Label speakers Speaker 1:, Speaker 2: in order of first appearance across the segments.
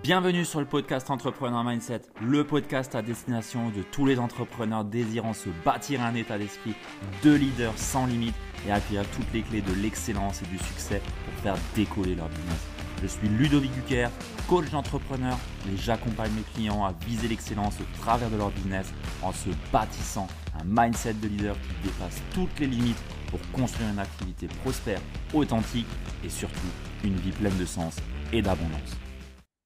Speaker 1: Bienvenue sur le podcast Entrepreneur Mindset, le podcast à destination de tous les entrepreneurs désirant se bâtir un état d'esprit de leader sans limite et acquérir toutes les clés de l'excellence et du succès pour faire décoller leur business. Je suis Ludovic Duquer, coach d'entrepreneur et j'accompagne mes clients à viser l'excellence au travers de leur business en se bâtissant un mindset de leader qui dépasse toutes les limites pour construire une activité prospère, authentique et surtout une vie pleine de sens et d'abondance.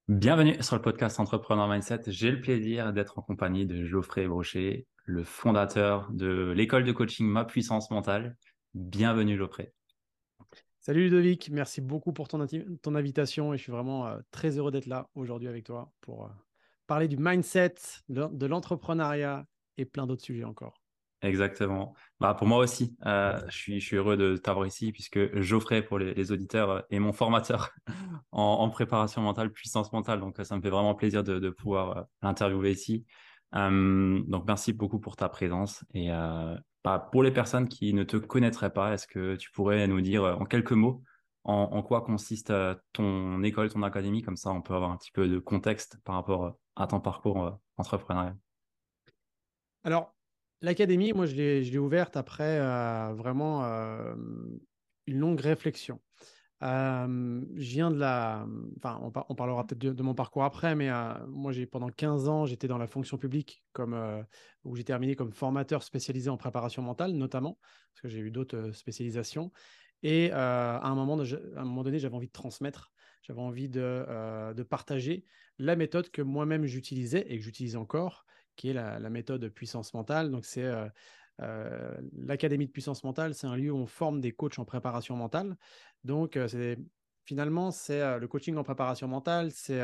Speaker 1: Bienvenue sur le podcast Entrepreneur Mindset. J'ai le plaisir d'être en compagnie de Geoffrey Brochet, le fondateur de l'école de coaching Ma Puissance Mentale. Bienvenue Geoffrey.
Speaker 2: Salut Ludovic, merci beaucoup pour ton, ton invitation et je suis vraiment euh, très heureux d'être là aujourd'hui avec toi pour euh, parler du mindset, de l'entrepreneuriat et plein d'autres sujets encore.
Speaker 1: Exactement. Bah, pour moi aussi, euh, je, suis, je suis heureux de t'avoir ici puisque Geoffrey, pour les, auditeurs, euh, est mon formateur en, préparation mentale, puissance mentale. Donc, ça me fait vraiment plaisir de, pouvoir euh, l'interviewer ici. donc, merci beaucoup pour ta présence. Et bah, pour les personnes qui ne te connaîtraient pas, est-ce que tu pourrais nous dire en quelques mots en, quoi consiste ton école, ton académie? Comme ça, on peut avoir un petit peu de contexte par rapport à ton parcours entrepreneurial.
Speaker 2: Alors, L'académie, moi, je l'ai ouverte après euh, vraiment euh, une longue réflexion. Euh, je viens de la. Enfin, on, parlera peut-être de, mon parcours après, mais moi, j'ai pendant 15 ans, j'étais dans la fonction publique, où j'ai terminé comme formateur spécialisé en préparation mentale, notamment, parce que j'ai eu d'autres spécialisations. Et à, un moment donné, j'avais envie de transmettre, j'avais envie de, partager la méthode que moi-même j'utilisais et que j'utilise encore, qui est la, méthode puissance mentale. Donc, c'est euh, euh, l'académie de puissance mentale, c'est un lieu où on forme des coachs en préparation mentale. Donc, euh, finalement, c'est le coaching en préparation mentale, c'est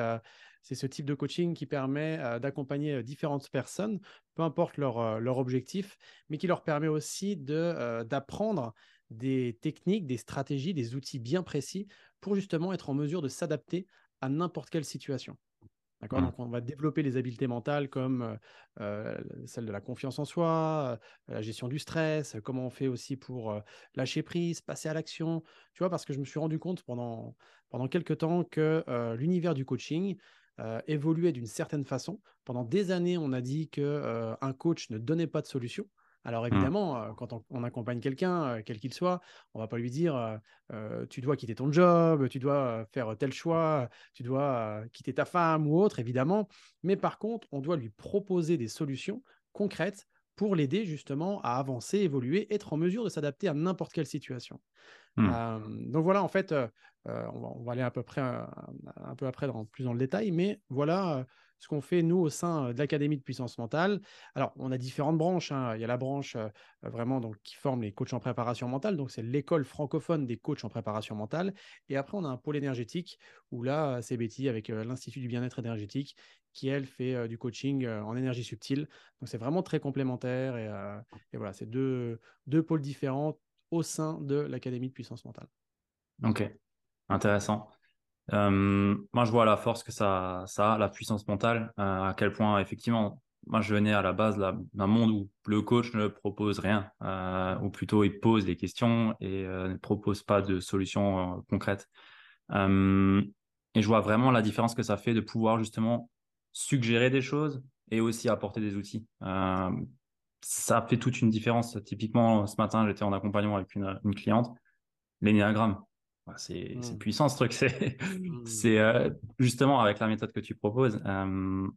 Speaker 2: ce type de coaching qui permet d'accompagner différentes personnes, peu importe leur, objectif, mais qui leur permet aussi d'apprendre des techniques, des stratégies, des outils bien précis pour justement être en mesure de s'adapter à n'importe quelle situation. Mmh. Donc, on va développer les habiletés mentales comme euh, celle de la confiance en soi, la gestion du stress, comment on fait aussi pour lâcher prise, passer à l'action. Tu vois, parce que je me suis rendu compte pendant, pendant quelques temps que l'univers du coaching évoluait d'une certaine façon. Pendant des années, on a dit qu'un un coach ne donnait pas de solution. Alors mmh. évidemment, euh, quand on, accompagne quelqu'un, euh, quel qu'il soit, on va pas lui dire euh, tu dois quitter ton job, tu dois faire tel choix, tu dois quitter ta femme ou autre, évidemment. Mais par contre, on doit lui proposer des solutions concrètes pour l'aider justement à avancer, évoluer, être en mesure de s'adapter à n'importe quelle situation. Mmh. donc voilà, en fait, on va, aller à peu près un, peu après dans, plus dans le détail, mais voilà ce qu'on fait, nous, au sein de l'Académie de puissance mentale. Alors, on a différentes branches. Hein. Il y a la branche vraiment donc, qui forme les coachs en préparation mentale. Donc, c'est l'école francophone des coachs en préparation mentale. Et après, on a un pôle énergétique où là, c'est Betty avec l'Institut du bien-être énergétique qui, elle, fait du coaching en énergie subtile. Donc, c'est vraiment très complémentaire. Et, voilà, c'est deux, deux pôles différents au sein de l'Académie de puissance mentale.
Speaker 1: Ok, intéressant. Euh, moi, je vois la force que ça, ça a, la puissance mentale, euh, à quel point, effectivement, moi, je venais à la base d'un monde où le coach ne propose rien, euh, ou plutôt il pose des questions et ne propose pas de solutions concrètes. et je vois vraiment la différence que ça fait de pouvoir justement suggérer des choses et aussi apporter des outils. ça fait toute une différence. Typiquement, ce matin, j'étais en accompagnement avec une, une cliente. L'énéagramme, c'est mmh. puissant ce truc. C'est mmh. euh, justement avec la méthode que tu proposes, euh,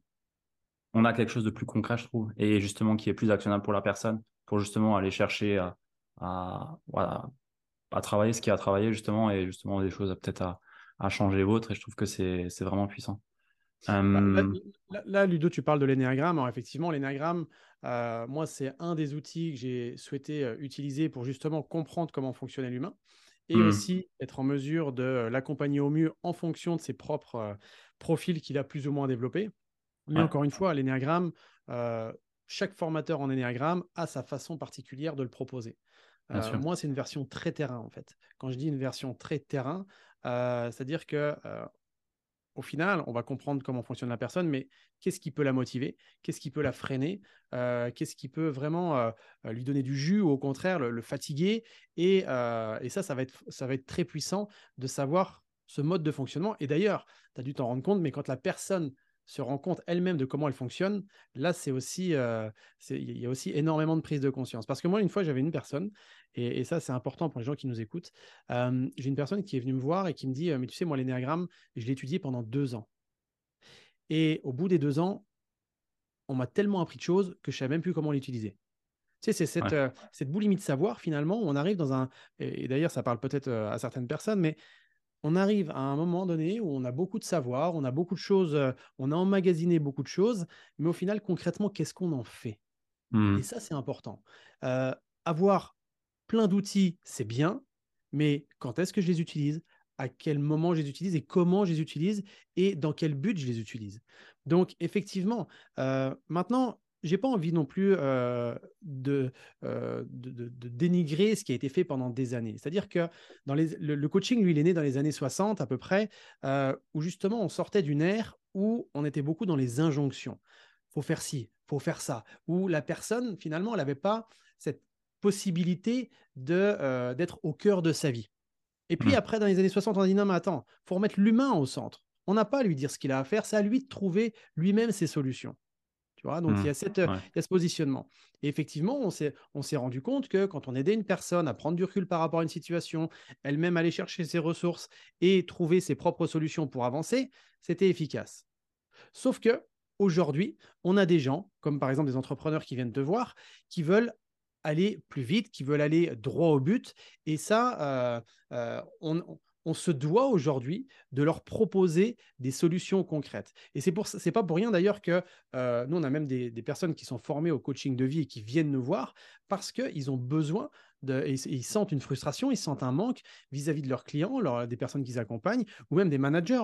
Speaker 1: on a quelque chose de plus concret, je trouve, et justement qui est plus actionnable pour la personne, pour justement aller chercher à, à, travailler ce qui a travaillé justement et justement des choses peut-être à, à, changer autres. Et je trouve que c'est vraiment puissant.
Speaker 2: Bah, là, Ludo, tu parles de l'énéagramme. Alors, effectivement, l'énéagramme, euh, moi, c'est un des outils que j'ai souhaité utiliser pour justement comprendre comment fonctionnait l'humain et mmh. aussi être en mesure de l'accompagner au mieux en fonction de ses propres profils qu'il a plus ou moins développés. Mais encore une fois, l'énéagramme, chaque formateur en énéagramme a sa façon particulière de le proposer. moi, c'est une version très terrain en fait. Quand je dis une version très terrain, c'est-à-dire que au final, on va comprendre comment fonctionne la personne, mais qu'est-ce qui peut la motiver? Qu'est-ce qui peut la freiner? Euh, Qu'est-ce qui peut vraiment euh, lui donner du jus ou au contraire le, fatiguer? Et, euh, et, ça, ça va, être, ça va être très puissant de savoir ce mode de fonctionnement. Et d'ailleurs, tu as dû t'en rendre compte, mais quand la personne se rend compte elle-même de comment elle fonctionne, là, c'est aussi, euh, il y a aussi énormément de prise de conscience. Parce que moi, une fois, j'avais une personne, et, ça, c'est important pour les gens qui nous écoutent. Euh, j'ai une personne qui est venue me voir et qui me dit, mais tu sais, moi, l'énéagramme, je l'ai étudié pendant deux ans. Et au bout des deux ans, on m'a tellement appris de choses que je ne savais même plus comment l'utiliser. Tu sais, c'est cette, euh, cette boulimie de savoir, finalement, où on arrive dans un. Et, d'ailleurs, ça parle peut-être euh, à certaines personnes, mais on arrive à un moment donné où on a beaucoup de savoir, on a beaucoup de choses, euh, on a emmagasiné beaucoup de choses, mais au final, concrètement, qu'est-ce qu'on en fait?
Speaker 1: Mmh.
Speaker 2: Et ça, c'est important. avoir plein d'outils, c'est bien, mais quand est-ce que je les utilise? À quel moment je les utilise et comment je les utilise? Et dans quel but je les utilise? Donc, effectivement, euh, maintenant, j'ai pas envie non plus euh, de, euh, de, de, dénigrer ce qui a été fait pendant des années. C'est-à-dire que dans les, le, coaching, lui, il est né dans les années 60 à peu près, où justement on sortait d'une ère où on était beaucoup dans les injonctions. Faut faire ci, faut faire ça. Où la personne, finalement, elle n'avait pas cette possibilité de d'être au cœur de sa vie. Et puis mmh. après, dans les années 60, on a dit non, mais attends, faut remettre l'humain au centre. On n'a pas à lui dire ce qu'il a à faire, c'est à lui de trouver lui-même ses solutions. Vois, donc il, y a mmh. cette, ce positionnement. Et effectivement, on s'est, on s'est rendu compte que quand on aidait une personne à prendre du recul par rapport à une situation, elle-même aller chercher ses ressources et trouver ses propres solutions pour avancer, c'était efficace. Sauf que aujourd'hui, on a des gens, comme par exemple des entrepreneurs qui viennent te voir, qui veulent aller plus vite, qui veulent aller droit au but. Et ça, euh, euh, on, se doit aujourd'hui de leur proposer des solutions concrètes. Et c'est pour c'est pas pour rien d'ailleurs que euh, nous on a même des, personnes qui sont formées au coaching de vie et qui viennent nous voir parce qu'ils ont besoin de, ils, sentent une frustration, ils sentent un manque vis-à-vis de leurs clients, des personnes qu'ils accompagnent, ou même des managers.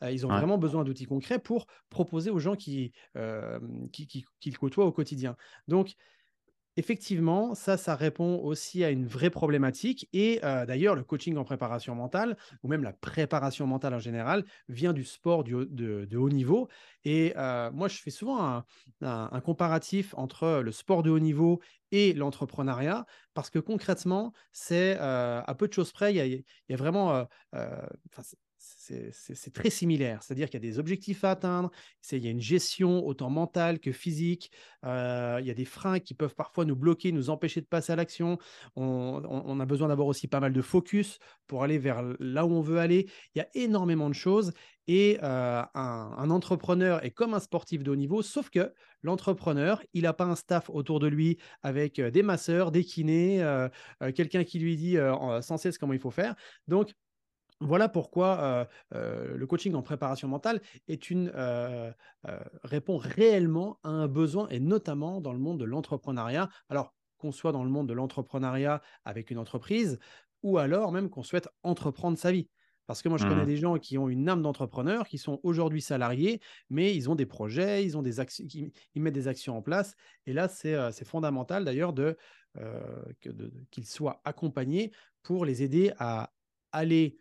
Speaker 2: Hein. ils ont vraiment besoin d'outils concrets pour proposer aux gens qui, qui, qui, qui, côtoient au quotidien. Donc, Effectivement, ça, ça répond aussi à une vraie problématique. Et d'ailleurs, le coaching en préparation mentale, ou même la préparation mentale en général, vient du sport de, haut niveau. Et moi, je fais souvent un, comparatif entre le sport de haut niveau et l'entrepreneuriat, parce que concrètement, c'est à peu de choses près, il y a, vraiment c'est très similaire. C'est-à-dire qu'il y a des objectifs à atteindre, il y a une gestion autant mentale que physique, euh, il y a des freins qui peuvent parfois nous bloquer, nous empêcher de passer à l'action. On, a besoin d'avoir aussi pas mal de focus pour aller vers là où on veut aller. Il y a énormément de choses. Et euh, un, entrepreneur est comme un sportif de haut niveau, sauf que l'entrepreneur, il n'a pas un staff autour de lui avec euh, des masseurs, des kinés, quelqu'un qui lui dit sans cesse comment il faut faire. Donc, voilà pourquoi euh, euh, le coaching en préparation mentale est une, euh, répond réellement à un besoin, et notamment dans le monde de l'entrepreneuriat. Alors, qu'on soit dans le monde de l'entrepreneuriat avec une entreprise, ou alors même qu'on souhaite entreprendre sa vie. Parce que moi, je connais mmh. des gens qui ont une âme d'entrepreneur, qui sont aujourd'hui salariés, mais ils ont des projets, ils, ont des actions, ils mettent des actions en place. Et là, c'est fondamental d'ailleurs de, qu'ils soient accompagnés pour les aider à aller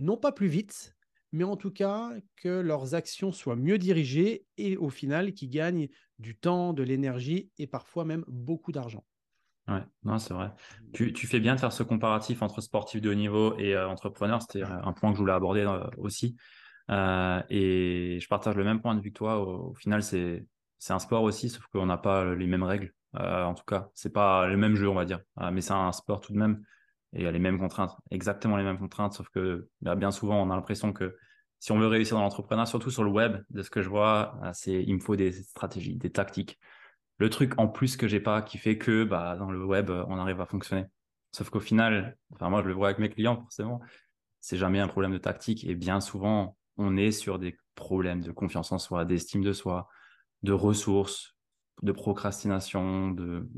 Speaker 2: non pas plus vite, mais en tout cas que leurs actions soient mieux dirigées et au final qu'ils gagnent du temps, de l'énergie et parfois même beaucoup d'argent.
Speaker 1: Ouais, non, c'est vrai. Tu, fais bien de faire ce comparatif entre sportif de haut niveau et euh, entrepreneur. C'était un point que je voulais aborder euh, aussi. Euh, et je partage le même point de vue que toi. Au, final, c'est un sport aussi, sauf qu'on n'a pas les mêmes règles. en tout cas, c'est pas le même jeu, on va dire. mais c'est un sport tout de même et les mêmes contraintes, exactement les mêmes contraintes, sauf que bah, bien souvent, on a l'impression que si on veut réussir dans l'entrepreneuriat, surtout sur le web, de ce que je vois, bah, il me faut des stratégies, des tactiques. Le truc en plus que j'ai pas, qui fait que bah, dans le web, on arrive à fonctionner. Sauf qu'au final, enfin moi je le vois avec mes clients forcément, c'est jamais un problème de tactique et bien souvent on est sur des problèmes de confiance en soi, d'estime de soi, de ressources, de procrastination, de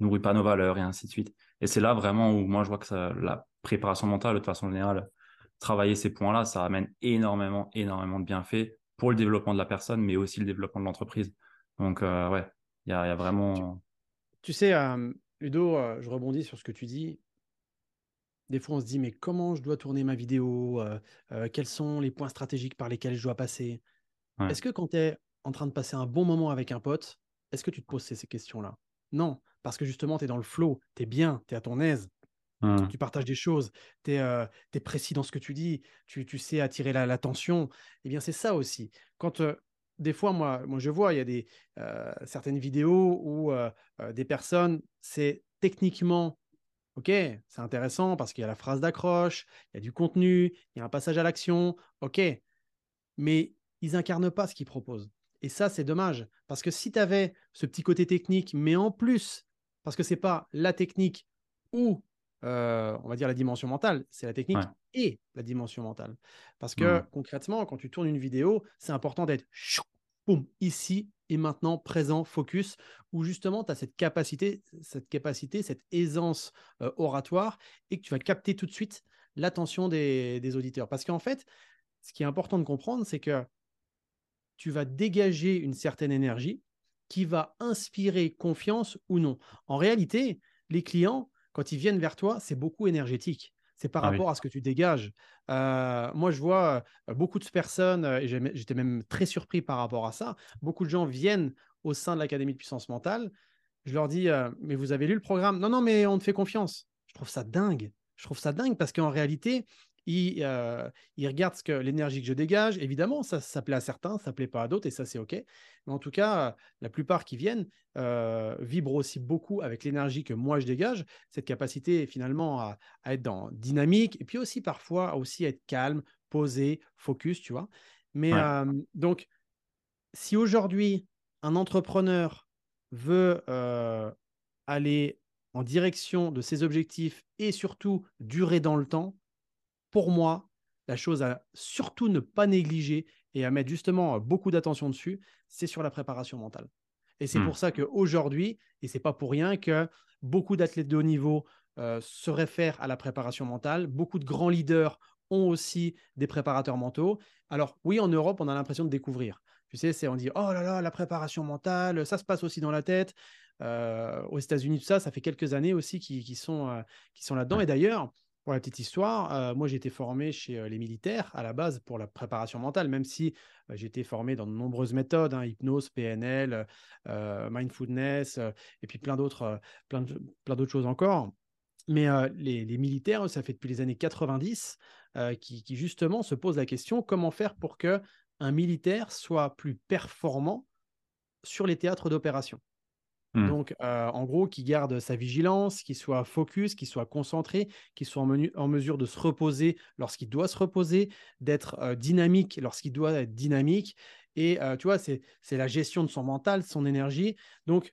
Speaker 1: nourrit pas nos valeurs et ainsi de suite. Et c'est là vraiment où moi je vois que ça, la préparation mentale, de façon générale, travailler ces points-là, ça amène énormément, énormément de bienfaits pour le développement de la personne, mais aussi le développement de l'entreprise. Donc, euh, ouais, il y, a, vraiment.
Speaker 2: Tu, sais, euh, Ludo, euh, je rebondis sur ce que tu dis. Des fois, on se dit, mais comment je dois tourner ma vidéo Quels sont les points stratégiques par lesquels je dois passer? Est-ce que quand tu es en train de passer un bon moment avec un pote, est-ce que tu te poses ces questions-là? Non parce que justement, tu es dans le flow, tu es bien, tu es à ton aise.
Speaker 1: Mmh.
Speaker 2: Tu partages des choses, tu es, précis dans ce que tu dis, tu, tu sais attirer l'attention. Eh bien, c'est ça aussi. Quand euh, des fois, moi, moi, je vois, il y a des, euh, certaines vidéos où euh, des personnes, c'est techniquement, ok, c'est intéressant parce qu'il y a la phrase d'accroche, il y a du contenu, il y a un passage à l'action, ok, mais ils incarnent pas ce qu'ils proposent. Et ça, c'est dommage. Parce que si tu avais ce petit côté technique, mais en plus, parce que ce n'est pas la technique ou, euh, on va dire, la dimension mentale, c'est la technique et la dimension mentale. Parce que
Speaker 1: Mmh.
Speaker 2: concrètement, quand tu tournes une vidéo, c'est important d'être ici et maintenant, présent, focus, où justement tu as cette capacité, cette capacité, cette aisance euh, oratoire et que tu vas capter tout de suite l'attention des, des auditeurs. Parce qu'en fait, ce qui est important de comprendre, c'est que tu vas dégager une certaine énergie qui va inspirer confiance ou non. En réalité, les clients, quand ils viennent vers toi, c'est beaucoup énergétique. C'est par
Speaker 1: Ah oui.
Speaker 2: rapport à ce que tu dégages. Euh, moi, je vois euh, beaucoup de personnes, euh, et j'étais même très surpris par rapport à ça. Beaucoup de gens viennent au sein de l'Académie de puissance mentale. Je leur dis, euh, mais vous avez lu le programme? Non, non, mais on te fait confiance. Je trouve ça dingue. Je trouve ça dingue parce qu'en réalité, ils, euh, ce que l'énergie que je dégage. Évidemment, ça, ça plaît à certains, ça plaît pas à d'autres, et ça, c'est OK. Mais en tout cas, la plupart qui viennent euh, vibrent aussi beaucoup avec l'énergie que moi, je dégage, cette capacité finalement à, à être dans dynamique, et puis aussi parfois à aussi être calme, posé, focus, tu vois. Mais
Speaker 1: Ouais.
Speaker 2: euh, donc, si aujourd'hui, un entrepreneur veut euh, aller en direction de ses objectifs et surtout durer dans le temps, pour moi, la chose à surtout ne pas négliger et à mettre justement euh, beaucoup d'attention dessus, c'est sur la préparation mentale. Et c'est
Speaker 1: Mmh.
Speaker 2: pour ça qu'aujourd'hui, et c'est pas pour rien que beaucoup d'athlètes de haut niveau euh, se réfèrent à la préparation mentale, beaucoup de grands leaders ont aussi des préparateurs mentaux. Alors oui, en Europe, on a l'impression de découvrir. Tu sais, c'est on dit oh là là, la préparation mentale, ça se passe aussi dans la tête. Euh, aux États-Unis, tout ça, ça fait quelques années aussi qui, qui sont, euh, qui sont là-dedans. Et d'ailleurs, pour la petite histoire, moi j'ai été formé chez les militaires à la base pour la préparation mentale, même si j'ai été formé dans de nombreuses méthodes, hein, hypnose, PNL, mindfulness, et puis plein d'autres, plein, choses encore. Mais les, militaires, ça fait depuis les années 90 euh, qui, qui justement se posent la question comment faire pour que un militaire soit plus performant sur les théâtres d'opération?
Speaker 1: Hmm.
Speaker 2: Donc, en gros, qui garde sa vigilance, qui soit focus, qui soit concentré, qui soit en, mesure de se reposer lorsqu'il doit se reposer, d'être dynamique lorsqu'il doit être dynamique. Et tu vois, c'est la gestion de son mental, de son énergie. Donc,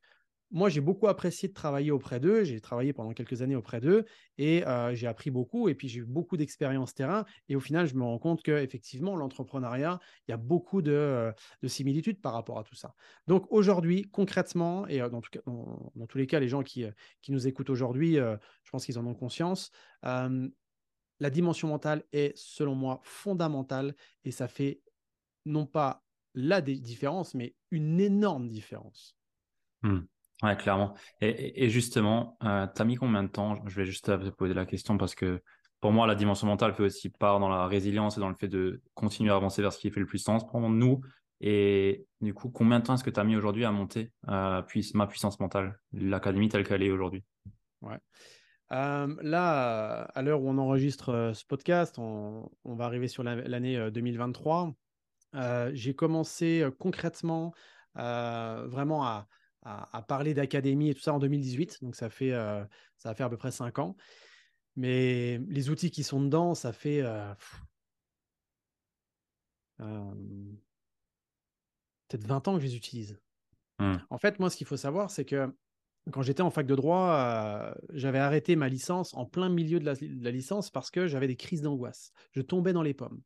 Speaker 2: moi, j'ai beaucoup apprécié de travailler auprès d'eux. J'ai travaillé pendant quelques années auprès d'eux et j'ai appris beaucoup. Et puis, j'ai eu beaucoup d'expérience terrain. Et au final, je me rends compte qu'effectivement, l'entrepreneuriat, il y a beaucoup de, de similitudes par rapport à tout ça. Donc, aujourd'hui, concrètement, et dans, tous les cas, les gens qui, qui nous écoutent aujourd'hui, je pense qu'ils en ont conscience. la dimension mentale est, selon moi, fondamentale et ça fait non pas la différence, mais une énorme différence.
Speaker 1: Hmm. Ouais, clairement. Et, justement, euh, t'as mis combien de temps? Je vais juste te poser la question parce que pour moi, la dimension mentale fait aussi part dans la résilience et dans le fait de continuer à avancer vers ce qui fait le plus sens pour nous. Et du coup, combien de temps est-ce que tu as mis aujourd'hui à monter euh, ma puissance mentale, l'académie telle qu'elle est aujourd'hui?
Speaker 2: Ouais. Euh, là, à l'heure où on enregistre ce podcast, on, va arriver sur la- l'année euh, 2023. Euh, j'ai commencé concrètement vraiment à, à- à parler d'académie et tout ça en 2018. Donc, ça fait, euh, ça va faire à peu près cinq ans. Mais les outils qui sont dedans, ça fait euh, euh, peut-être 20 ans que je les utilise.
Speaker 1: Hmm.
Speaker 2: En fait, moi, ce qu'il faut savoir, c'est que quand j'étais en fac de droit, euh, j'avais arrêté ma licence en plein milieu de la, de la licence parce que j'avais des crises d'angoisse. Je tombais dans les pommes.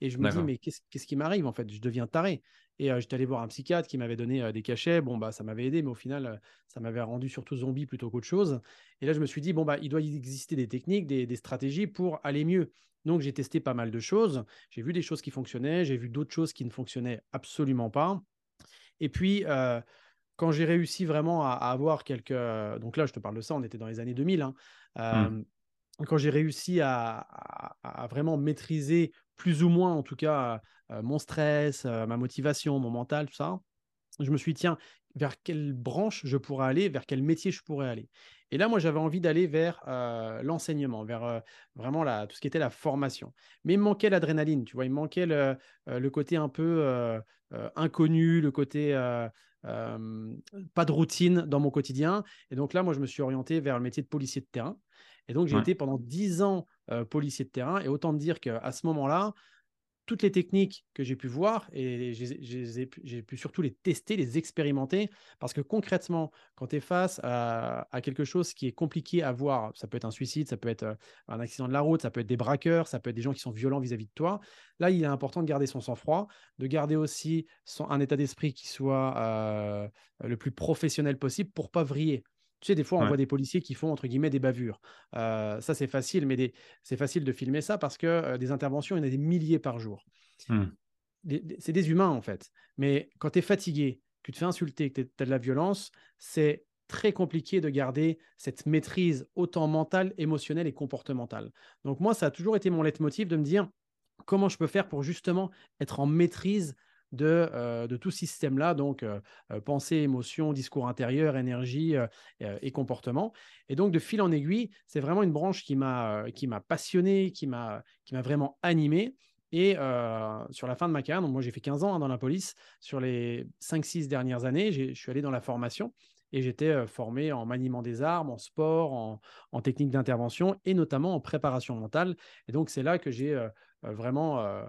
Speaker 2: Et je me dis, mais qu'est-ce qu'est-ce qui m'arrive en fait? Je deviens taré. Et euh, j'étais allé voir un psychiatre qui m'avait donné euh, des cachets. Bon, bah, ça m'avait aidé, mais au final, euh, ça m'avait rendu surtout zombie plutôt qu'autre chose. Et là, je me suis dit, bon, bah, il doit y exister des techniques, des, des stratégies pour aller mieux. Donc, j'ai testé pas mal de choses. J'ai vu des choses qui fonctionnaient, j'ai vu d'autres choses qui ne fonctionnaient absolument pas. Et puis, quand j'ai réussi vraiment à, à avoir quelques... Donc là, je te parle de ça, on était dans les années 2000. hein.
Speaker 1: Hmm.
Speaker 2: Quand j'ai réussi à, à- à vraiment maîtriser plus ou moins, en tout cas, euh, mon stress, euh, ma motivation, mon mental, tout ça, je me suis dit, tiens, vers quelle branche je pourrais aller, vers quel métier je pourrais aller. Et là, moi, j'avais envie d'aller vers l'enseignement, vers vraiment la, tout ce qui était la formation. Mais il me manquait l'adrénaline, tu vois, il me manquait le, le côté un peu inconnu, le côté pas de routine dans mon quotidien. Et donc là, moi, je me suis orienté vers le métier de policier de terrain. Et donc, j'ai été pendant dix ans policier de terrain. Et autant dire qu'à ce moment-là, toutes les techniques que j'ai pu voir et j'ai pu surtout les tester, les expérimenter parce que concrètement, quand tu es face à, quelque chose qui est compliqué à voir, ça peut être un suicide, ça peut être euh, un accident de la route, ça peut être des braqueurs, ça peut être des gens qui sont violents vis-à-vis de toi. Là, il est important de garder son sang-froid, de garder aussi un état d'esprit qui soit euh, le plus professionnel possible pour pas vriller. Tu sais, des fois, on voit des policiers qui font, entre guillemets, des bavures. Euh, ça, c'est facile, mais c'est facile de filmer ça parce que euh, des interventions, il y en a des milliers par jour. Mmh. C'est des humains, en fait. Mais quand tu es fatigué, que tu te fais insulter, que tu as de la violence, c'est très compliqué de garder cette maîtrise autant mentale, émotionnelle et comportementale. Donc moi, ça a toujours été mon leitmotiv de me dire comment je peux faire pour justement être en maîtrise de, euh, de tout ce système-là, donc euh, euh, pensée, émotion, discours intérieur, énergie et comportement. Et donc, de fil en aiguille, c'est vraiment une branche qui m'a passionné, qui m'a vraiment animé. Et sur la fin de ma carrière, donc moi j'ai fait 15 ans hein, dans la police, sur les 5-6 dernières années, je suis allé dans la formation et j'étais formé en maniement des armes, en sport, en, technique d'intervention et notamment en préparation mentale. Et donc c'est là que j'ai vraiment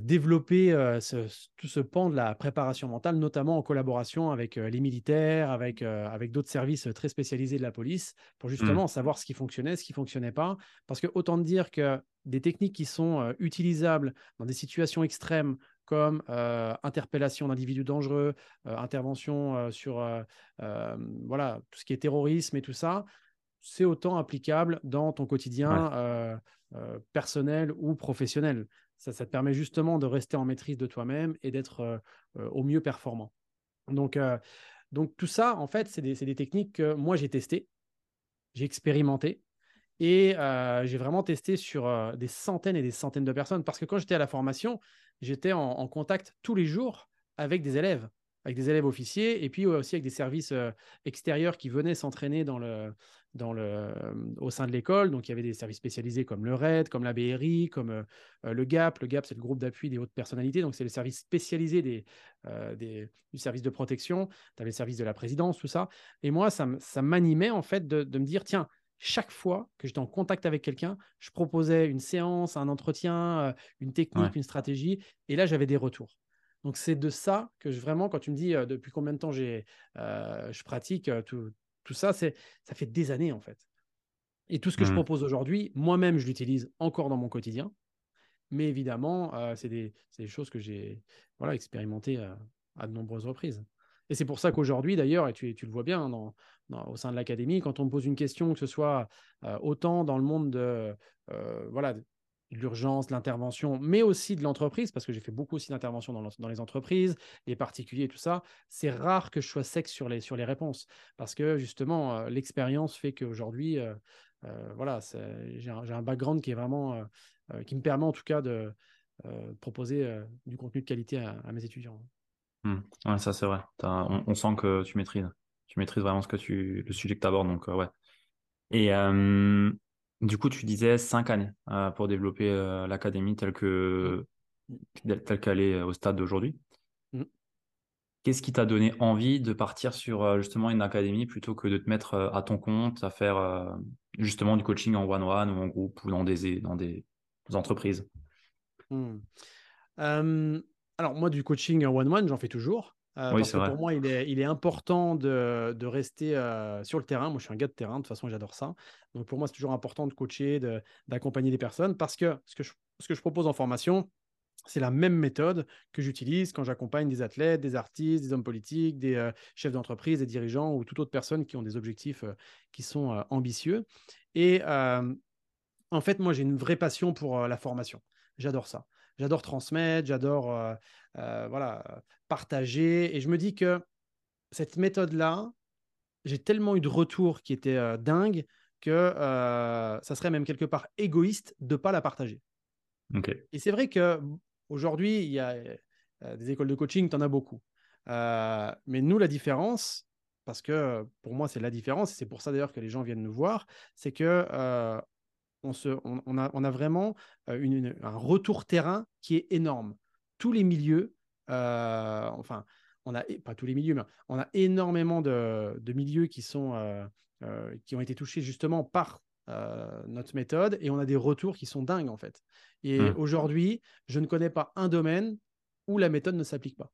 Speaker 2: développer euh, tout ce pan de la préparation mentale, notamment en collaboration avec euh, les militaires, avec, avec d'autres services très spécialisés de la police, pour mmh. justement savoir ce qui fonctionnait, ce qui ne fonctionnait pas. Parce que autant dire que des techniques qui sont utilisables dans des situations extrêmes comme interpellation d'individus dangereux, intervention sur voilà, tout ce qui est terrorisme et tout ça, c'est autant applicable dans ton quotidien personnel ou professionnel. Ça, te permet justement de rester en maîtrise de toi-même et d'être euh, euh, au mieux performant. Donc, euh, donc tout ça, en fait, c'est des, techniques que moi, j'ai testées, j'ai expérimenté et j'ai vraiment testé sur des centaines et des centaines de personnes parce que quand j'étais à la formation, j'étais en, contact tous les jours avec des élèves avec des élèves officiers et puis aussi avec des services extérieurs qui venaient s'entraîner dans le, dans le, au sein de l'école. Donc, il y avait des services spécialisés comme le RAID, comme la BRI, comme le GAP. Le GAP, c'est le groupe d'appui des hautes personnalités. Donc, c'est le service spécialisé des, des, du service de protection. Tu avais le service de la présidence, tout ça. Et moi, ça, ça m'animait en fait de, de me dire, tiens, chaque fois que j'étais en contact avec quelqu'un, je proposais une séance, un entretien, une technique, une stratégie. Et là, j'avais des retours. Donc c'est de ça que je, vraiment, quand tu me dis depuis combien de temps j'ai, je pratique tout, tout ça, c'est ça fait des années en fait. Et tout ce que je mmh. propose aujourd'hui, moi-même, je l'utilise encore dans mon quotidien. Mais évidemment, c'est des, des, choses que j'ai voilà, expérimentées à de nombreuses reprises. Et c'est pour ça qu'aujourd'hui, d'ailleurs, et tu, tu, le vois bien dans, au sein de l'académie, quand on me pose une question, que ce soit autant dans le monde de, voilà, l'urgence, l'intervention, mais aussi de l'entreprise, parce que j'ai fait beaucoup aussi d'interventions dans, les entreprises, les particuliers, tout ça. C'est rare que je sois sec sur les, sur les réponses, parce que justement, euh, l'expérience fait qu'aujourd'hui, euh, euh, voilà, j'ai un, background qui est vraiment, qui me permet en tout cas de proposer du contenu de qualité à, mes étudiants.
Speaker 1: Mmh. Ça c'est vrai. On, sent que tu maîtrises. Tu maîtrises vraiment ce que tu, le sujet que tu abordes, donc ouais. Et du coup, tu disais cinq années euh, pour développer euh, l'académie telle que mmh. telle qu'elle est euh, au stade d'aujourd'hui. Mmh. Qu'est-ce qui t'a donné envie de partir sur justement une académie plutôt que de te mettre à ton compte à faire justement du coaching en one-one ou en groupe ou dans des, dans des entreprises?
Speaker 2: Mmh. Alors moi, du coaching en one-one, j'en fais toujours. Euh, parce que pour moi, il est, il est important de, de rester euh, sur le terrain. Moi, je suis un gars de terrain, de toute façon, j'adore ça. Donc, pour moi, c'est toujours important de coacher, d'accompagner des personnes parce que ce que je, ce que je propose en formation, c'est la même méthode que j'utilise quand j'accompagne des athlètes, des artistes, des hommes politiques, des euh, chefs d'entreprise, des dirigeants ou toute autre personne qui ont des objectifs qui sont ambitieux. Et en fait, moi, j'ai une vraie passion pour la formation. J'adore ça. J'adore transmettre, j'adore voilà, partager. Et je me dis que cette méthode-là, j'ai tellement eu de retours qui étaient euh, dingues que euh, ça serait même quelque part égoïste de ne pas la partager. Et c'est vrai qu'aujourd'hui, il y a euh, des écoles de coaching, tu en as beaucoup. mais nous, la différence, parce que pour moi, c'est la différence, et c'est pour ça d'ailleurs que les gens viennent nous voir, c'est que on, se, on, a, on, a, vraiment une, un retour terrain qui est énorme. Tous les milieux, enfin, on a pas tous les milieux, mais on a énormément de, de milieux qui, sont, qui ont été touchés justement par notre méthode et on a des retours qui sont dingues en fait. Et mmh. aujourd'hui, je ne connais pas un domaine où la méthode ne s'applique pas.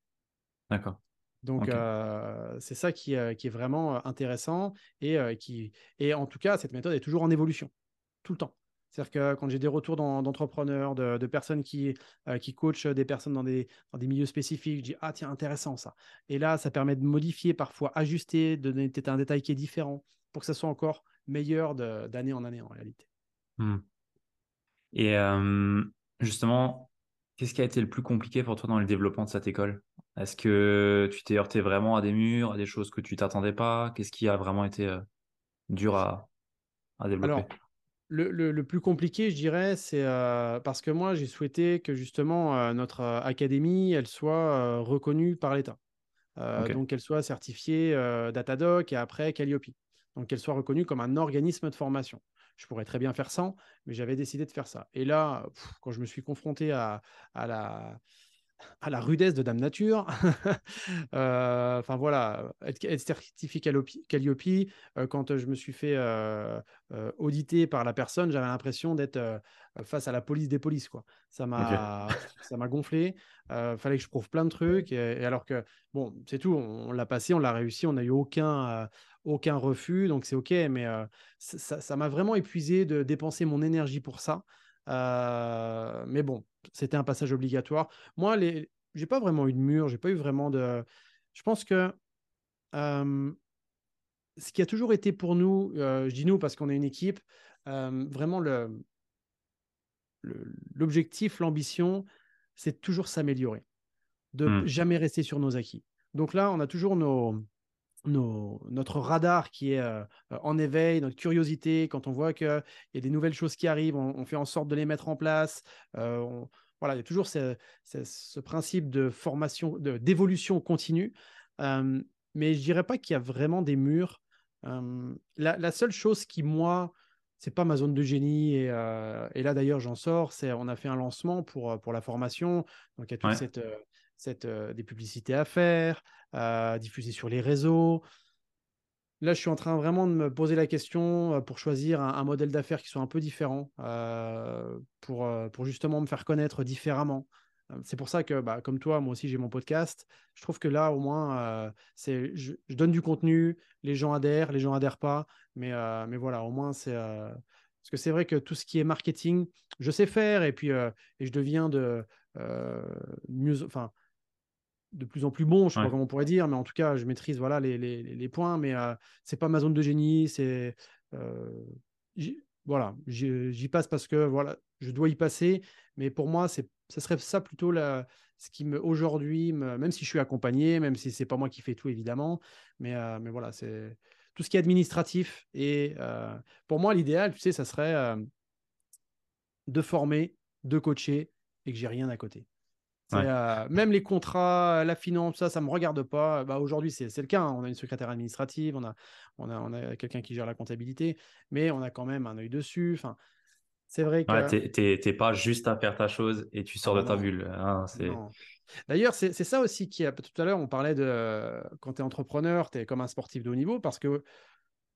Speaker 1: D'accord.
Speaker 2: Donc, c'est ça qui, qui, est vraiment intéressant et, qui, et en tout cas, cette méthode est toujours en évolution, tout le temps. C'est-à-dire que quand j'ai des retours d'entrepreneurs, de, personnes qui, qui coachent des personnes dans des, dans des milieux spécifiques, je dis Ah, tiens, intéressant ça. Et là, ça permet de modifier, parfois ajuster, de donner peut-être un détail qui est différent pour que ça soit encore meilleur d'année en année en réalité.
Speaker 1: Mmh. Et justement, qu'est-ce qui a été le plus compliqué pour toi dans le développement de cette école? Est-ce que tu t'es heurté vraiment à des murs, à des choses que tu t'attendais pas? Qu'est-ce qui a vraiment été dur à, à développer?
Speaker 2: Alors, le, le, plus compliqué, je dirais, c'est parce que moi, j'ai souhaité que justement notre académie, elle soit reconnue par l'État. Donc, qu'elle soit certifiée Datadoc et après Calliope donc qu'elle soit reconnue comme un organisme de formation. Je pourrais très bien faire sans, mais j'avais décidé de faire ça. Et là, quand je me suis confronté à, à la, à la rudesse de Dame Nature. Euh, enfin voilà, être, certifié Calliope, euh, quand je me suis fait euh, auditer par la personne, j'avais l'impression d'être face à la police des polices. Quoi. Ça m'a ça m'a gonflé. fallait que je prouve plein de trucs. Et, alors que, bon, c'est tout, on, l'a passé, on l'a réussi, on n'a eu aucun, aucun refus, donc c'est OK. Mais ça m'a vraiment épuisé de dépenser mon énergie pour ça. mais bon, c'était un passage obligatoire. Moi, les... j'ai pas vraiment eu de mur, j'ai pas eu vraiment de. Je pense que ce qui a toujours été pour nous, je dis nous parce qu'on est une équipe, vraiment le l'objectif, l'ambition, c'est toujours s'améliorer, de mmh. jamais rester sur nos acquis. Donc là, on a toujours nos, nos, notre radar qui est en éveil, notre curiosité, quand on voit qu'il y a des nouvelles choses qui arrivent, on, fait en sorte de les mettre en place. voilà, il y a toujours ce, ce, principe de formation, d'évolution continue. mais je dirais pas qu'il y a vraiment des murs. La, la, seule chose qui, moi, c'est pas ma zone de génie. Et, et là, d'ailleurs, j'en sors. C'est, on a fait un lancement pour, pour la formation. Donc, il y a toute cette, cette, des publicités à faire, à diffuser sur les réseaux. Là, je suis en train vraiment de me poser la question pour choisir un, modèle d'affaires qui soit un peu différent, pour, pour justement me faire connaître différemment. C'est pour ça que, bah, comme toi, moi aussi, j'ai mon podcast. Je trouve que là, au moins, c'est, je, donne du contenu, les gens adhèrent, les gens adhèrent pas. Mais, mais voilà, au moins, c'est. Parce que c'est vrai que tout ce qui est marketing, je sais faire et puis et je deviens de mieux. Enfin, de plus en plus bon, je sais pas comment on pourrait dire, mais en tout cas, je maîtrise voilà les, les, les points, mais ce c'est pas ma zone de génie, c'est voilà, j'y passe parce que voilà, je dois y passer, mais pour moi, c'est ce serait ça plutôt la, ce qui me aujourd'hui, même si je suis accompagné, même si c'est pas moi qui fais tout évidemment, mais, euh, mais voilà, c'est tout ce qui est administratif. Et euh, pour moi, l'idéal, tu sais, ça serait euh, de former, de coacher et que j'ai rien à côté. Même les contrats, la finance, ça, ça me regarde pas. Bah, aujourd'hui, c'est le cas. Hein. On a une secrétaire administrative, on a, on a, on a quelqu'un qui gère la comptabilité, mais on a quand même un œil dessus. Enfin, c'est vrai
Speaker 1: que. t'es pas juste à faire ta chose et tu sors de ta bulle. Hein,
Speaker 2: D'ailleurs, c'est ça aussi qui a. Tout à l'heure, on parlait de. Quand tu es entrepreneur, tu es comme un sportif de haut niveau parce que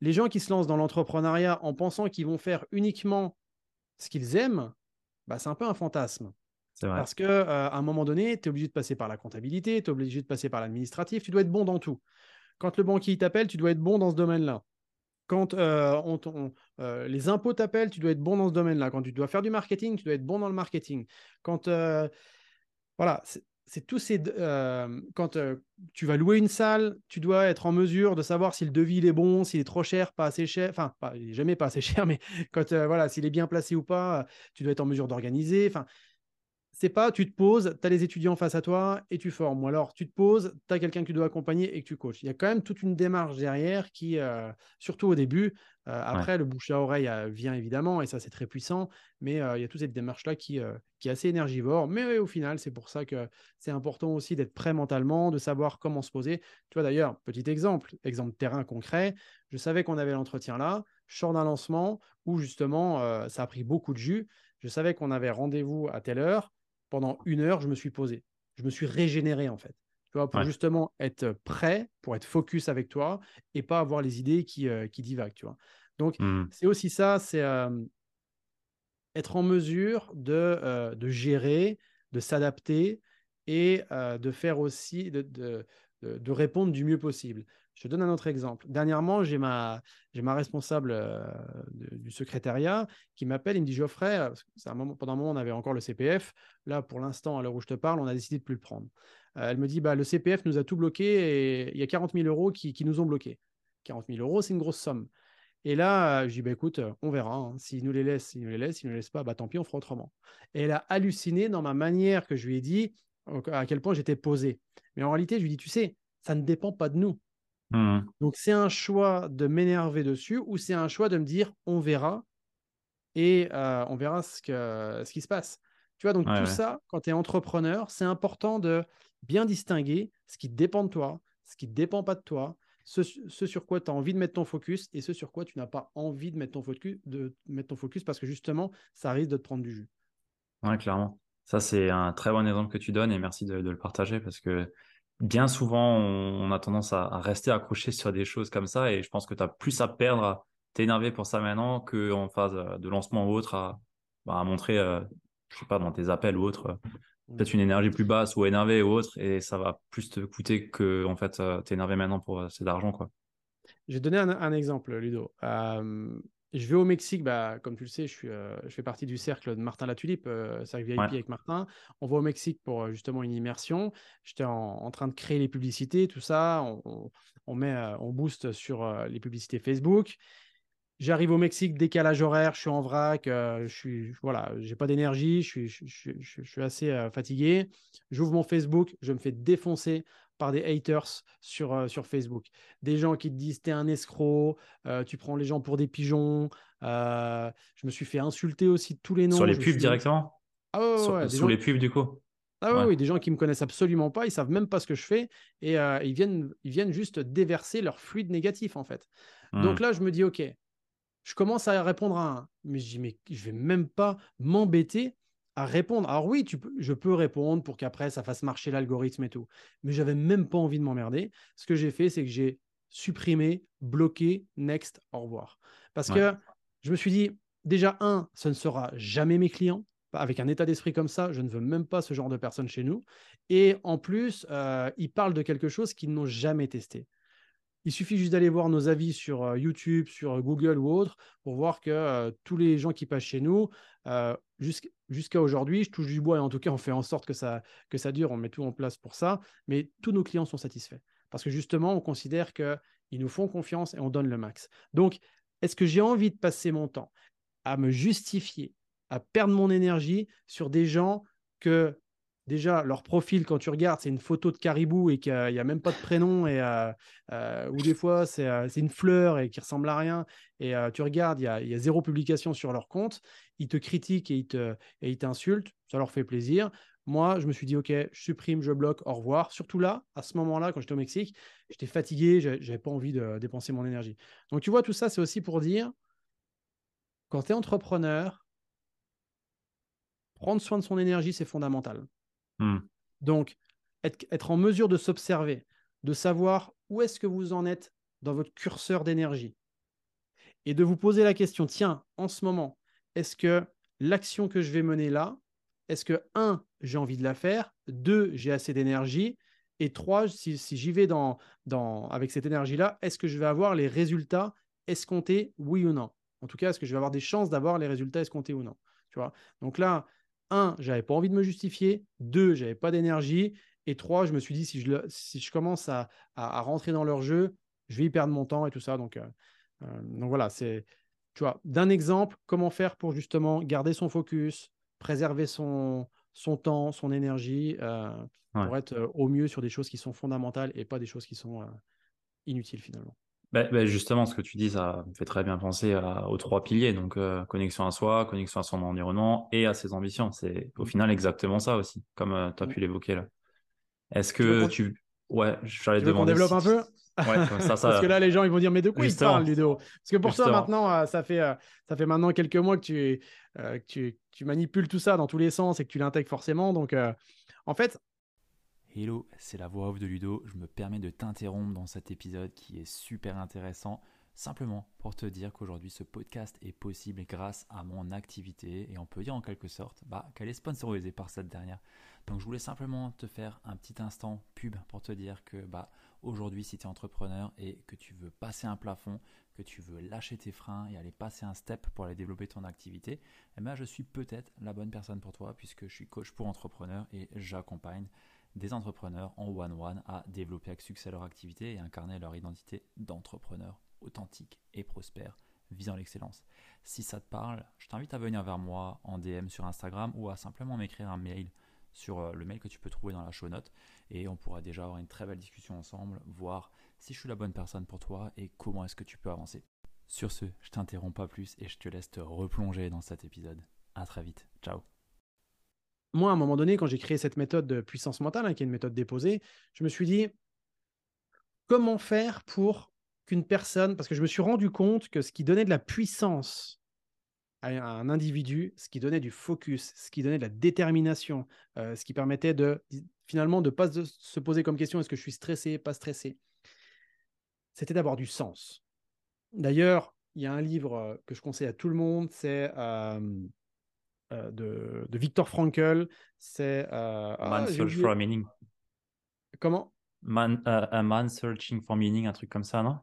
Speaker 2: les gens qui se lancent dans l'entrepreneuriat en pensant qu'ils vont faire uniquement ce qu'ils aiment, bah, c'est un peu un fantasme. Parce qu'à euh, à un moment donné, tu es obligé de passer par la comptabilité, tu es obligé de passer par l'administratif, tu dois être bon dans tout. Quand le banquier t'appelle, tu dois être bon dans ce domaine-là. Quand euh, euh, les impôts t'appellent, tu dois être bon dans ce domaine-là. Quand tu dois faire du marketing, tu dois être bon dans le marketing. Quand euh, voilà, c'est tous ces. quand tu vas louer une salle, tu dois être en mesure de savoir si le devis est bon, s'il est trop cher, pas assez cher. Enfin, il n'est jamais pas assez cher, mais quand voilà, s'il est bien placé ou pas, tu dois être en mesure d'organiser. Enfin, c'est pas tu te poses, tu as les étudiants face à toi et tu formes. Ou alors tu te poses, tu as quelqu'un que tu dois accompagner et que tu coaches. Il y a quand même toute une démarche derrière qui, euh, surtout au début, euh, après le bouche à oreille euh, vient évidemment et ça c'est très puissant, mais il y a toute cette démarche-là qui, qui est assez énergivore. Mais au final, c'est pour ça que c'est important aussi d'être prêt mentalement, de savoir comment se poser. Tu vois d'ailleurs, petit exemple, exemple terrain concret, je savais qu'on avait l'entretien là, je sors d'un lancement où justement ça a pris beaucoup de jus. Je savais qu'on avait rendez-vous à telle heure pendant une heure, je me suis posé. Je me suis régénéré, en fait. Tu vois, pour justement être prêt, pour être focus avec toi et pas avoir les idées qui, euh, qui divaguent, tu vois. Donc, mmh. c'est aussi ça, c'est euh, être en mesure de, euh, de gérer, de s'adapter et de faire aussi, de, de, de, répondre du mieux possible. Je te donne un autre exemple. Dernièrement, j'ai ma, responsable euh, du secrétariat qui m'appelle. Il me dit Geoffrey, euh, un moment, pendant un moment, on avait encore le CPF. Là, pour l'instant, à l'heure où je te parle, on a décidé de plus le prendre. Euh, elle me dit bah, le CPF nous a tout bloqué et il y a 40 000 euros qui, nous ont bloqués. 40 000 euros, c'est une grosse somme. Et là, je dis, bah, écoute, on verra. Hein. S'il nous les laisse, s'il nous les laisse, s'il ne nous laisse pas, bah, tant pis, on fera autrement. Et elle a halluciné dans ma manière que je lui ai dit à quel point j'étais posé. Mais en réalité, je lui dis, tu sais, ça ne dépend pas de nous. Mmh. Donc, c'est un choix de m'énerver dessus ou c'est un choix de me dire on verra et euh, on verra ce, que, ce qui se passe. Tu vois, donc tout ça, quand tu es entrepreneur, c'est important de bien distinguer ce qui dépend de toi, ce qui ne dépend pas de toi, ce, sur quoi tu as envie de mettre ton focus et ce sur quoi tu n'as pas envie de mettre, ton focus, de mettre ton focus parce que justement, ça risque de te prendre du jus.
Speaker 1: Ouais, clairement. Ça, c'est un très bon exemple que tu donnes et merci de le partager parce que bien souvent, on, a tendance à, rester accroché sur des choses comme ça et je pense que tu as plus à perdre à t'énerver pour ça maintenant qu'en phase euh, de lancement ou autre à, bah, montrer, euh, je sais pas, dans tes appels ou autre, euh, mmh. peut-être une énergie plus basse ou énervé ou autre et ça va plus te coûter que en fait t'es énervé maintenant pour c'est d'argent quoi.
Speaker 2: Je vais donner un, exemple, Ludo je vais au Mexique, bah, comme tu le sais, je, suis, euh, je fais partie du cercle de Martin Latulipe, euh, cercle VIP avec Martin. On va au Mexique pour euh, justement une immersion. J'étais en, train de créer les publicités, tout ça. On, met, on booste sur les publicités Facebook. J'arrive au Mexique, décalage horaire, je suis en vrac, je suis voilà, j'ai pas d'énergie, je suis, je, je suis assez fatigué. J'ouvre mon Facebook, je me fais défoncer par des haters sur, euh, sur Facebook. Des gens qui te disent t'es un escroc, euh, tu prends les gens pour des pigeons. Euh, je me suis fait insulter aussi de tous les noms.
Speaker 1: Sur les pubs directement?
Speaker 2: Ah ouais,
Speaker 1: sur, les pubs du coup?
Speaker 2: Ah oui, des gens qui me connaissent absolument pas, ils savent même pas ce que je fais et ils, viennent, ils viennent juste déverser leur fluide négatif en fait. Donc mmh. là, je me dis, ok, je commence à répondre à un, mais je dis, mais je vais même pas m'embêter à répondre. Alors oui, tu peux, je peux répondre pour qu'après ça fasse marcher l'algorithme et tout, mais j'avais même pas envie de m'emmerder. Ce que j'ai fait, c'est que j'ai supprimé, bloqué, next, au revoir. Parce que je me suis dit, déjà, un, ce ne sera jamais mes clients. Avec un état d'esprit comme ça, je ne veux même pas ce genre de personnes chez nous. Et en plus, euh, ils parlent de quelque chose qu'ils n'ont jamais testé. Il suffit juste d'aller voir nos avis sur euh, YouTube, sur Google ou autre, pour voir que euh, tous les gens qui passent chez nous, jusqu'à aujourd'hui, je touche du bois et en tout cas, on fait en sorte que ça, que ça dure, on met tout en place pour ça, mais tous nos clients sont satisfaits. Parce que justement, on considère qu'ils nous font confiance et on donne le max. Donc, est-ce que j'ai envie de passer mon temps à me justifier, à perdre mon énergie sur des gens que déjà, leur profil, quand tu regardes, c'est une photo de caribou et qu'il n'y a, même pas de prénom, et, euh, euh, ou des fois, euh, c'est une fleur et qui ressemble à rien. Et tu regardes, il y, a, zéro publication sur leur compte. Ils te critiquent et ils t'insultent. Ça leur fait plaisir. Moi, je me suis dit, OK, je supprime, je bloque, au revoir. Surtout là, à ce moment-là, quand j'étais au Mexique, j'étais fatigué, je n'avais pas envie de dépenser mon énergie. Donc, tu vois, tout ça, c'est aussi pour dire, quand tu es entrepreneur, prendre soin de son énergie, c'est fondamental. Hmm. Donc, être, en mesure de s'observer, de savoir où est-ce que vous en êtes dans votre curseur d'énergie. Et de vous poser la question, tiens, en ce moment, est-ce que l'action que je vais mener là, est-ce que, un, j'ai envie de la faire, deux, j'ai assez d'énergie, et trois, si, j'y vais avec cette énergie-là, est-ce que je vais avoir les résultats escomptés, oui ou non? En tout cas, est-ce que je vais avoir des chances d'avoir les résultats escomptés ou non? Tu vois? Donc là, un, j'avais pas envie de me justifier. Deux, j'avais pas d'énergie. Et trois, je me suis dit, si je, si je commence à, rentrer dans leur jeu, je vais y perdre mon temps et tout ça. Donc, euh, euh, donc voilà, c'est, tu vois, d'un exemple, comment faire pour justement garder son focus, préserver son, son temps, son énergie pour être au mieux sur des choses qui sont fondamentales et pas des choses qui sont inutiles finalement.
Speaker 1: Bah, bah, justement, ce que tu dis, ça me fait très bien penser aux trois piliers. Donc, connexion à soi, connexion à son environnement et à ses ambitions. C'est au final exactement ça aussi, comme tu as mmh. pu l'évoquer là. Est-ce que tu. Ouais,
Speaker 2: j'allais demander. On développe un peu? Ouais, ça, ça... Parce que là, les gens, ils vont dire, mais de quoi ils parlent, Ludo? Parce que pour toi, maintenant, ça fait, ça fait maintenant quelques mois que tu, que tu, tu, manipules tout ça dans tous les sens et que tu l'intègres forcément. Donc, en fait,
Speaker 3: Hello, c'est la voix off de Ludo. Je me permets de t'interrompre dans cet épisode qui est super intéressant, simplement pour te dire qu'aujourd'hui ce podcast est possible grâce à mon activité et on peut dire en quelque sorte bah, qu'elle est sponsorisée par cette dernière. Donc je voulais simplement te faire un petit instant pub pour te dire que bah, aujourd'hui si tu es entrepreneur et que tu veux passer un plafond, que tu veux lâcher tes freins et aller passer un step pour aller développer ton activité, eh ben, je suis peut-être la bonne personne pour toi puisque je suis coach pour entrepreneurs et j'accompagne des entrepreneurs en one-one à développer avec succès leur activité et incarner leur identité d'entrepreneur authentique et prospère visant l'excellence. Si ça te parle, je t'invite à venir vers moi en DM sur Instagram ou à simplement m'écrire un mail sur euh, le mail que tu peux trouver dans la show note et on pourra déjà avoir une très belle discussion ensemble, voir si je suis la bonne personne pour toi et comment est-ce que tu peux avancer. Sur ce, je t'interromps pas plus et je te laisse te replonger dans cet épisode. À très vite. Ciao
Speaker 2: moi, à un moment donné, quand j'ai créé cette méthode de puissance mentale, hein, qui est une méthode déposée, je me suis dit, comment faire pour qu'une personne, parce que je me suis rendu compte que ce qui donnait de la puissance à un individu, ce qui donnait du focus, ce qui donnait de la détermination, euh, ce qui permettait de finalement de ne pas se poser comme question est-ce que je suis stressé, pas stressé, c'était d'avoir du sens. D'ailleurs, il y a un livre euh, que je conseille à tout le monde, c'est euh, euh, de, de, Viktor Frankl. C'est.
Speaker 1: Euh, man ah, Search for Meaning.
Speaker 2: Comment?
Speaker 1: Man, euh, A Man Searching for Meaning, un truc comme ça, non?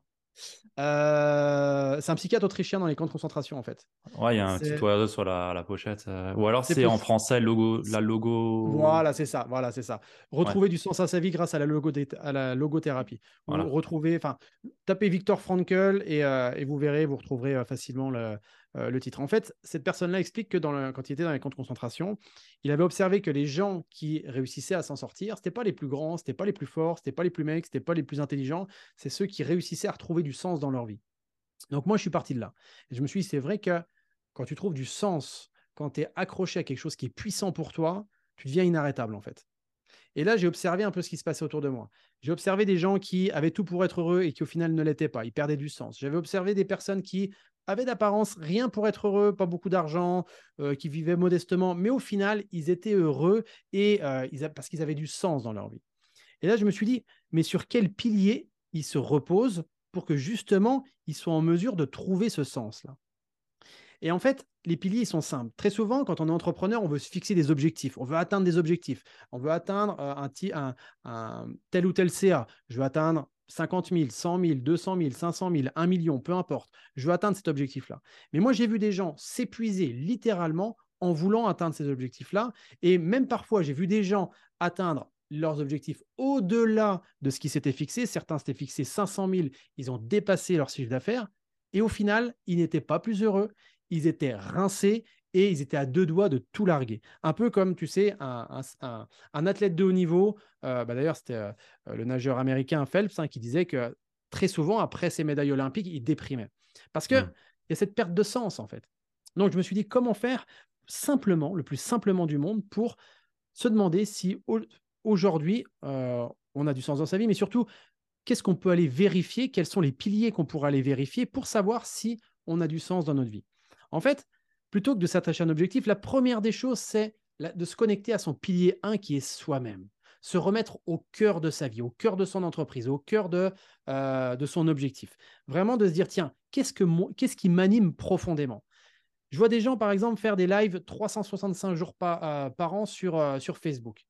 Speaker 2: Euh, c'est un psychiatre autrichien dans les camps de concentration en fait.
Speaker 1: Ouais, il y a un petit oiseau sur la, la pochette. Ou alors c'est en français logo, la logo.
Speaker 2: Voilà, c'est ça. Voilà, c'est ça. Retrouver du sens à sa vie grâce à la, logo à la logothérapie. Retrouver, enfin, tapez Victor Frankl et, et, vous verrez, vous retrouverez facilement le, euh, le titre. En fait, cette personne-là explique que dans quand il était dans les camps de concentration, il avait observé que les gens qui réussissaient à s'en sortir, ce pas les plus grands, ce pas les plus forts, ce pas les plus mecs, ce pas les plus intelligents, c'est ceux qui réussissaient à retrouver du sens dans leur vie. Donc moi, je suis parti de là. Et je me suis dit, c'est vrai que quand tu trouves du sens, quand tu es accroché à quelque chose qui est puissant pour toi, tu deviens inarrêtable en fait. Et là, j'ai observé un peu ce qui se passait autour de moi. J'ai observé des gens qui avaient tout pour être heureux et qui au final ne l'étaient pas. Ils perdaient du sens. J'avais observé des personnes qui avaient d'apparence rien pour être heureux, pas beaucoup d'argent, euh, qui vivaient modestement, mais au final, ils étaient heureux euh, parce qu'ils avaient du sens dans leur vie. Et là, je me suis dit, mais sur quel pilier ils se reposent pour que justement, ils soient en mesure de trouver ce sens-là? Et en fait, les piliers sont simples. Très souvent, quand on est entrepreneur, on veut se fixer des objectifs. On veut atteindre des objectifs. On veut atteindre euh, un, tel ou tel CA. Je veux atteindre 50 000, 100 000, 200 000, 500 000, 1 million, peu importe. Je veux atteindre cet objectif-là. Mais moi, j'ai vu des gens s'épuiser littéralement en voulant atteindre ces objectifs-là. Et même parfois, j'ai vu des gens atteindre leurs objectifs au-delà de ce qui s'était fixé. Certains s'étaient fixés 500 000, ils ont dépassé leur chiffre d'affaires. Et au final, ils n'étaient pas plus heureux, ils étaient rincés et ils étaient à deux doigts de tout larguer. Un peu comme, tu sais, un, athlète de haut niveau, euh, bah, d'ailleurs c'était euh, le nageur américain Phelps hein, qui disait que très souvent, après ses médailles olympiques, il déprimait. Parce qu'il mmh. y a cette perte de sens, en fait. Donc je me suis dit, comment faire simplement, le plus simplement du monde, pour se demander si aujourd'hui, euh, on a du sens dans sa vie, mais surtout, qu'est-ce qu'on peut aller vérifier, quels sont les piliers qu'on pourra aller vérifier pour savoir si on a du sens dans notre vie? En fait, plutôt que de s'attacher à un objectif, la première des choses, c'est de se connecter à son pilier 1 qui est soi-même. Se remettre au cœur de sa vie, au cœur de son entreprise, au cœur de, euh, son objectif. Vraiment de se dire, tiens, qu'est-ce, que qu'est-ce qui m'anime profondément? Je vois des gens, par exemple, faire des lives 365 jours par, euh, par an sur, euh, sur Facebook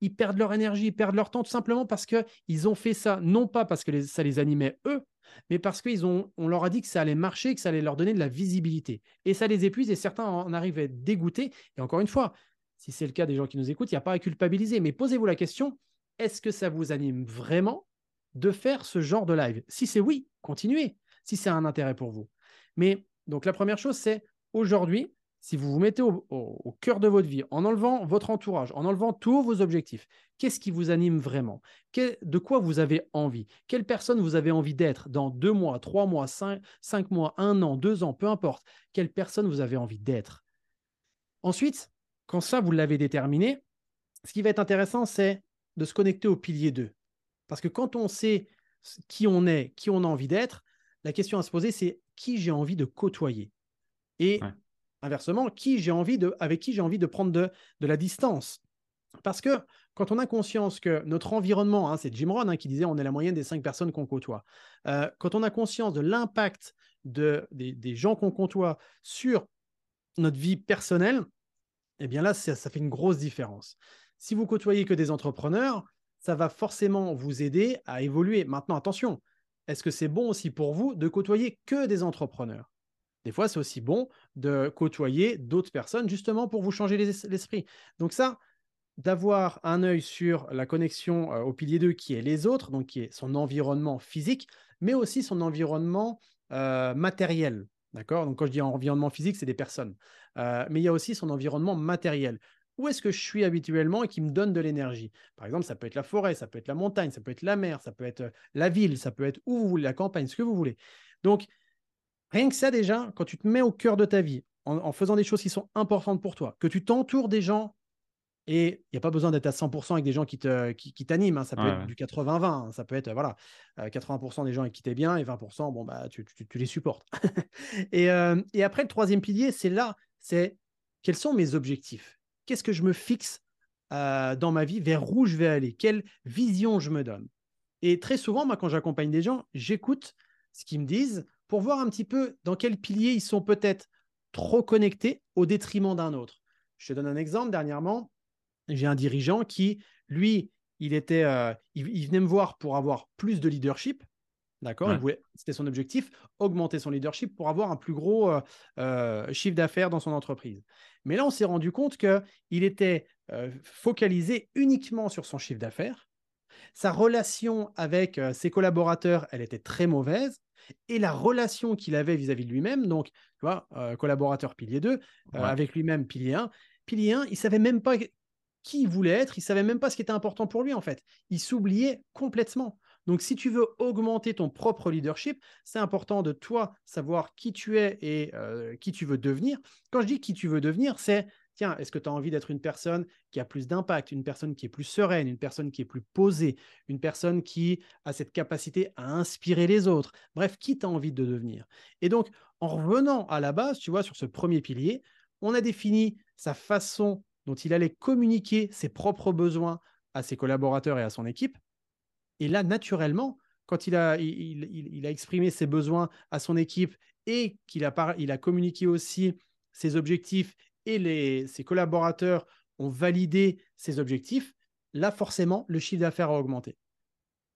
Speaker 2: ils perdent leur énergie, ils perdent leur temps tout simplement parce qu'ils ont fait ça, non pas parce que ça les animait eux, mais parce qu'on leur a dit que ça allait marcher, que ça allait leur donner de la visibilité. Et ça les épuise et certains en arrivent à être dégoûtés. Et encore une fois, si c'est le cas des gens qui nous écoutent, il n'y a pas à culpabiliser. Mais posez-vous la question, est-ce que ça vous anime vraiment de faire ce genre de live? Si c'est oui, continuez, si c'est un intérêt pour vous. Mais donc la première chose, c'est aujourd'hui, si vous vous mettez au, cœur de votre vie, en enlevant votre entourage, en enlevant tous vos objectifs, qu'est-ce qui vous anime vraiment? De quoi vous avez envie? Quelle personne vous avez envie d'être dans deux mois, trois mois, cinq, mois, un an, deux ans, peu importe. Quelle personne vous avez envie d'être? Ensuite, quand ça, vous l'avez déterminé, ce qui va être intéressant, c'est de se connecter au pilier 2. Parce que quand on sait qui on est, qui on a envie d'être, la question à se poser, c'est qui j'ai envie de côtoyer? Et inversement, qui j'ai envie de, avec qui j'ai envie de prendre de, la distance. Parce que quand on a conscience que notre environnement, hein, c'est Jim Rohn hein, qui disait on est la moyenne des cinq personnes qu'on côtoie, euh, quand on a conscience de l'impact de, des, gens qu'on côtoie sur notre vie personnelle, eh bien là, ça, fait une grosse différence. Si vous côtoyez que des entrepreneurs, ça va forcément vous aider à évoluer. Maintenant, attention, est-ce que c'est bon aussi pour vous de côtoyer que des entrepreneurs? Des fois, c'est aussi bon de côtoyer d'autres personnes justement pour vous changer l'esprit. Donc ça, d'avoir un œil sur la connexion euh, au pilier 2 qui est les autres, donc qui est son environnement physique, mais aussi son environnement euh, matériel. D'accord? Donc quand je dis environnement physique, c'est des personnes. Euh, mais il y a aussi son environnement matériel. Où est-ce que je suis habituellement et qui me donne de l'énergie? Par exemple, ça peut être la forêt, ça peut être la montagne, ça peut être la mer, ça peut être la ville, ça peut être où vous voulez, la campagne, ce que vous voulez. Donc, Rien que ça, déjà, quand tu te mets au cœur de ta vie, en, faisant des choses qui sont importantes pour toi, que tu t'entoures des gens, et il n'y a pas besoin d'être à 100% avec des gens qui t'animent, qui, qui hein, ça peut être du 80-20, hein, ça peut être voilà, 80% euh, des gens avec qui tu es bien, et 20%, bon, bah, tu, les supportes. Euh, et, après, le troisième pilier, c'est là, c'est quels sont mes objectifs? Qu'est-ce que je me fixe euh, dans ma vie? Vers où je vais aller? Quelle vision je me donne? Et très souvent, moi, quand j'accompagne des gens, j'écoute ce qu'ils me disent pour voir un petit peu dans quel pilier ils sont peut-être trop connectés au détriment d'un autre. Je te donne un exemple. Dernièrement, j'ai un dirigeant qui, lui, il, était, euh, il, venait me voir pour avoir plus de leadership. D'accord C'était son objectif, augmenter son leadership pour avoir un plus gros euh, euh, chiffre d'affaires dans son entreprise. Mais là, on s'est rendu compte qu'il était focalisé uniquement sur son chiffre d'affaires. Sa relation avec ses collaborateurs, elle était très mauvaise et la relation qu'il avait vis-à-vis de lui-même, donc, tu vois, euh, collaborateur pilier 2, euh, avec lui-même pilier 1. Pilier 1, il savait même pas qui il voulait être, il savait même pas ce qui était important pour lui, en fait. Il s'oubliait complètement. Donc, si tu veux augmenter ton propre leadership, c'est important de toi savoir qui tu es et euh, qui tu veux devenir. Quand je dis qui tu veux devenir, c'est tiens, est-ce que tu as envie d'être une personne qui a plus d'impact, une personne qui est plus sereine, une personne qui est plus posée, une personne qui a cette capacité à inspirer les autres? Bref, qui tu as envie de devenir? Et donc, en revenant à la base, tu vois, sur ce premier pilier, on a défini sa façon dont il allait communiquer ses propres besoins à ses collaborateurs et à son équipe. Et là, naturellement, quand il a, exprimé ses besoins à son équipe et qu'il a, il a communiqué aussi ses objectifs et ses collaborateurs ont validé ses objectifs, là, forcément, le chiffre d'affaires a augmenté.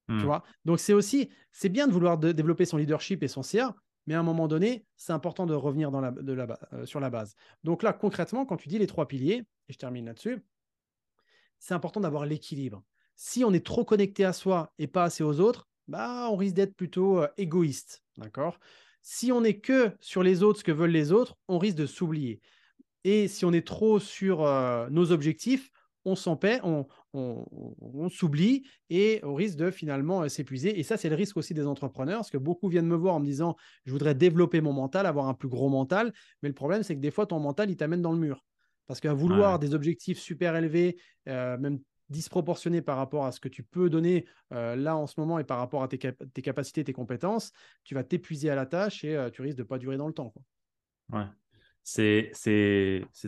Speaker 2: Tu hmm. vois? Donc, c'est aussi, c'est bien de vouloir développer son leadership et son CA, mais à un moment donné, c'est important de revenir dans la, de la, euh, sur la base. Donc là, concrètement, quand tu dis les trois piliers, et je termine là-dessus, c'est important d'avoir l'équilibre. Si on est trop connecté à soi et pas assez aux autres, bah, on risque d'être plutôt euh, égoïste. D'accord? Si on n'est que sur les autres, ce que veulent les autres, on risque de s'oublier. Et si on est trop sur euh, nos objectifs, on s'en on, on, s'oublie et on risque de finalement euh, s'épuiser. Et ça, c'est le risque aussi des entrepreneurs, parce que beaucoup viennent me voir en me disant, je voudrais développer mon mental, avoir un plus gros mental. Mais le problème, c'est que des fois, ton mental, il t'amène dans le mur. Parce qu'à vouloir des objectifs super élevés, euh, même disproportionnés par rapport à ce que tu peux donner là en ce moment et par rapport à tes, tes capacités, tes compétences, tu vas t'épuiser à la tâche et tu risques de ne pas durer dans le temps. Quoi.
Speaker 1: Ouais. C'est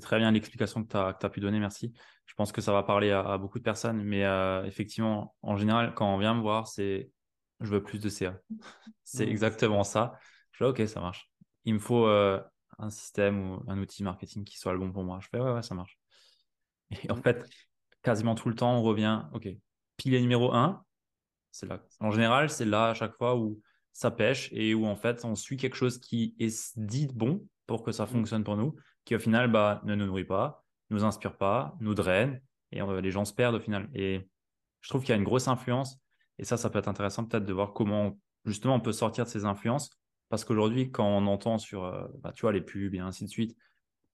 Speaker 1: très bien l'explication que tu as, pu donner, merci. Je pense que ça va parler à, beaucoup de personnes, mais euh, effectivement, en général, quand on vient me voir, c'est je veux plus de CA. c'est exactement ça. Je fais OK, ça marche. Il me faut euh, un système ou un outil marketing qui soit le bon pour moi. Je fais ouais, ouais, ça marche. Et en fait, quasiment tout le temps, on revient OK, pilier numéro 1, c'est là. En général, c'est là à chaque fois où ça pêche et où en fait, on suit quelque chose qui est dit bon pour que ça mmh. fonctionne pour nous, qui au final bah, ne nous nourrit pas, nous inspire pas, nous draine, et les gens se perdent au final. Et je trouve qu'il y a une grosse influence, et ça, ça peut être intéressant peut-être de voir comment justement on peut sortir de ces influences, parce qu'aujourd'hui, quand on entend sur euh, bah, tu vois, les pubs et ainsi de suite,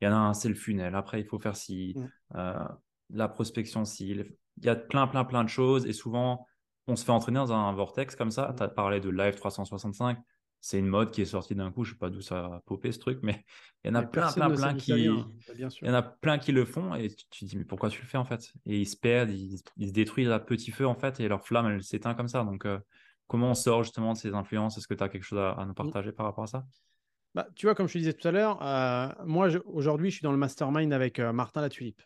Speaker 1: Il y en a un, c'est le funnel. Après, il faut faire si,
Speaker 2: Mm.
Speaker 1: euh, la prospection si. Il y a plein, plein, plein de choses. Et souvent, on se fait entraîner dans un vortex comme ça.
Speaker 2: Mm.
Speaker 1: Tu as parlé de Live 365. C'est une mode qui est sortie d'un coup. Je sais pas d'où ça a popé ce truc, mais il y en a
Speaker 2: Mais
Speaker 1: plein, plein, plein qui.
Speaker 2: vient, bah, bien.
Speaker 1: Il y en a plein qui le font et tu, te dis, mais pourquoi tu le fais en fait? Et ils se perdent, ils, ils se détruisent à petit feu en fait et leur flamme elle s'éteint comme ça. Donc, euh, comment on sort justement de ces influences? Est-ce que tu as quelque chose à, à nous partager par rapport à ça?
Speaker 2: Bah, tu vois, comme je te disais tout à l'heure, euh, moi aujourd'hui, je suis dans le mastermind avec euh, Martin Latulippe.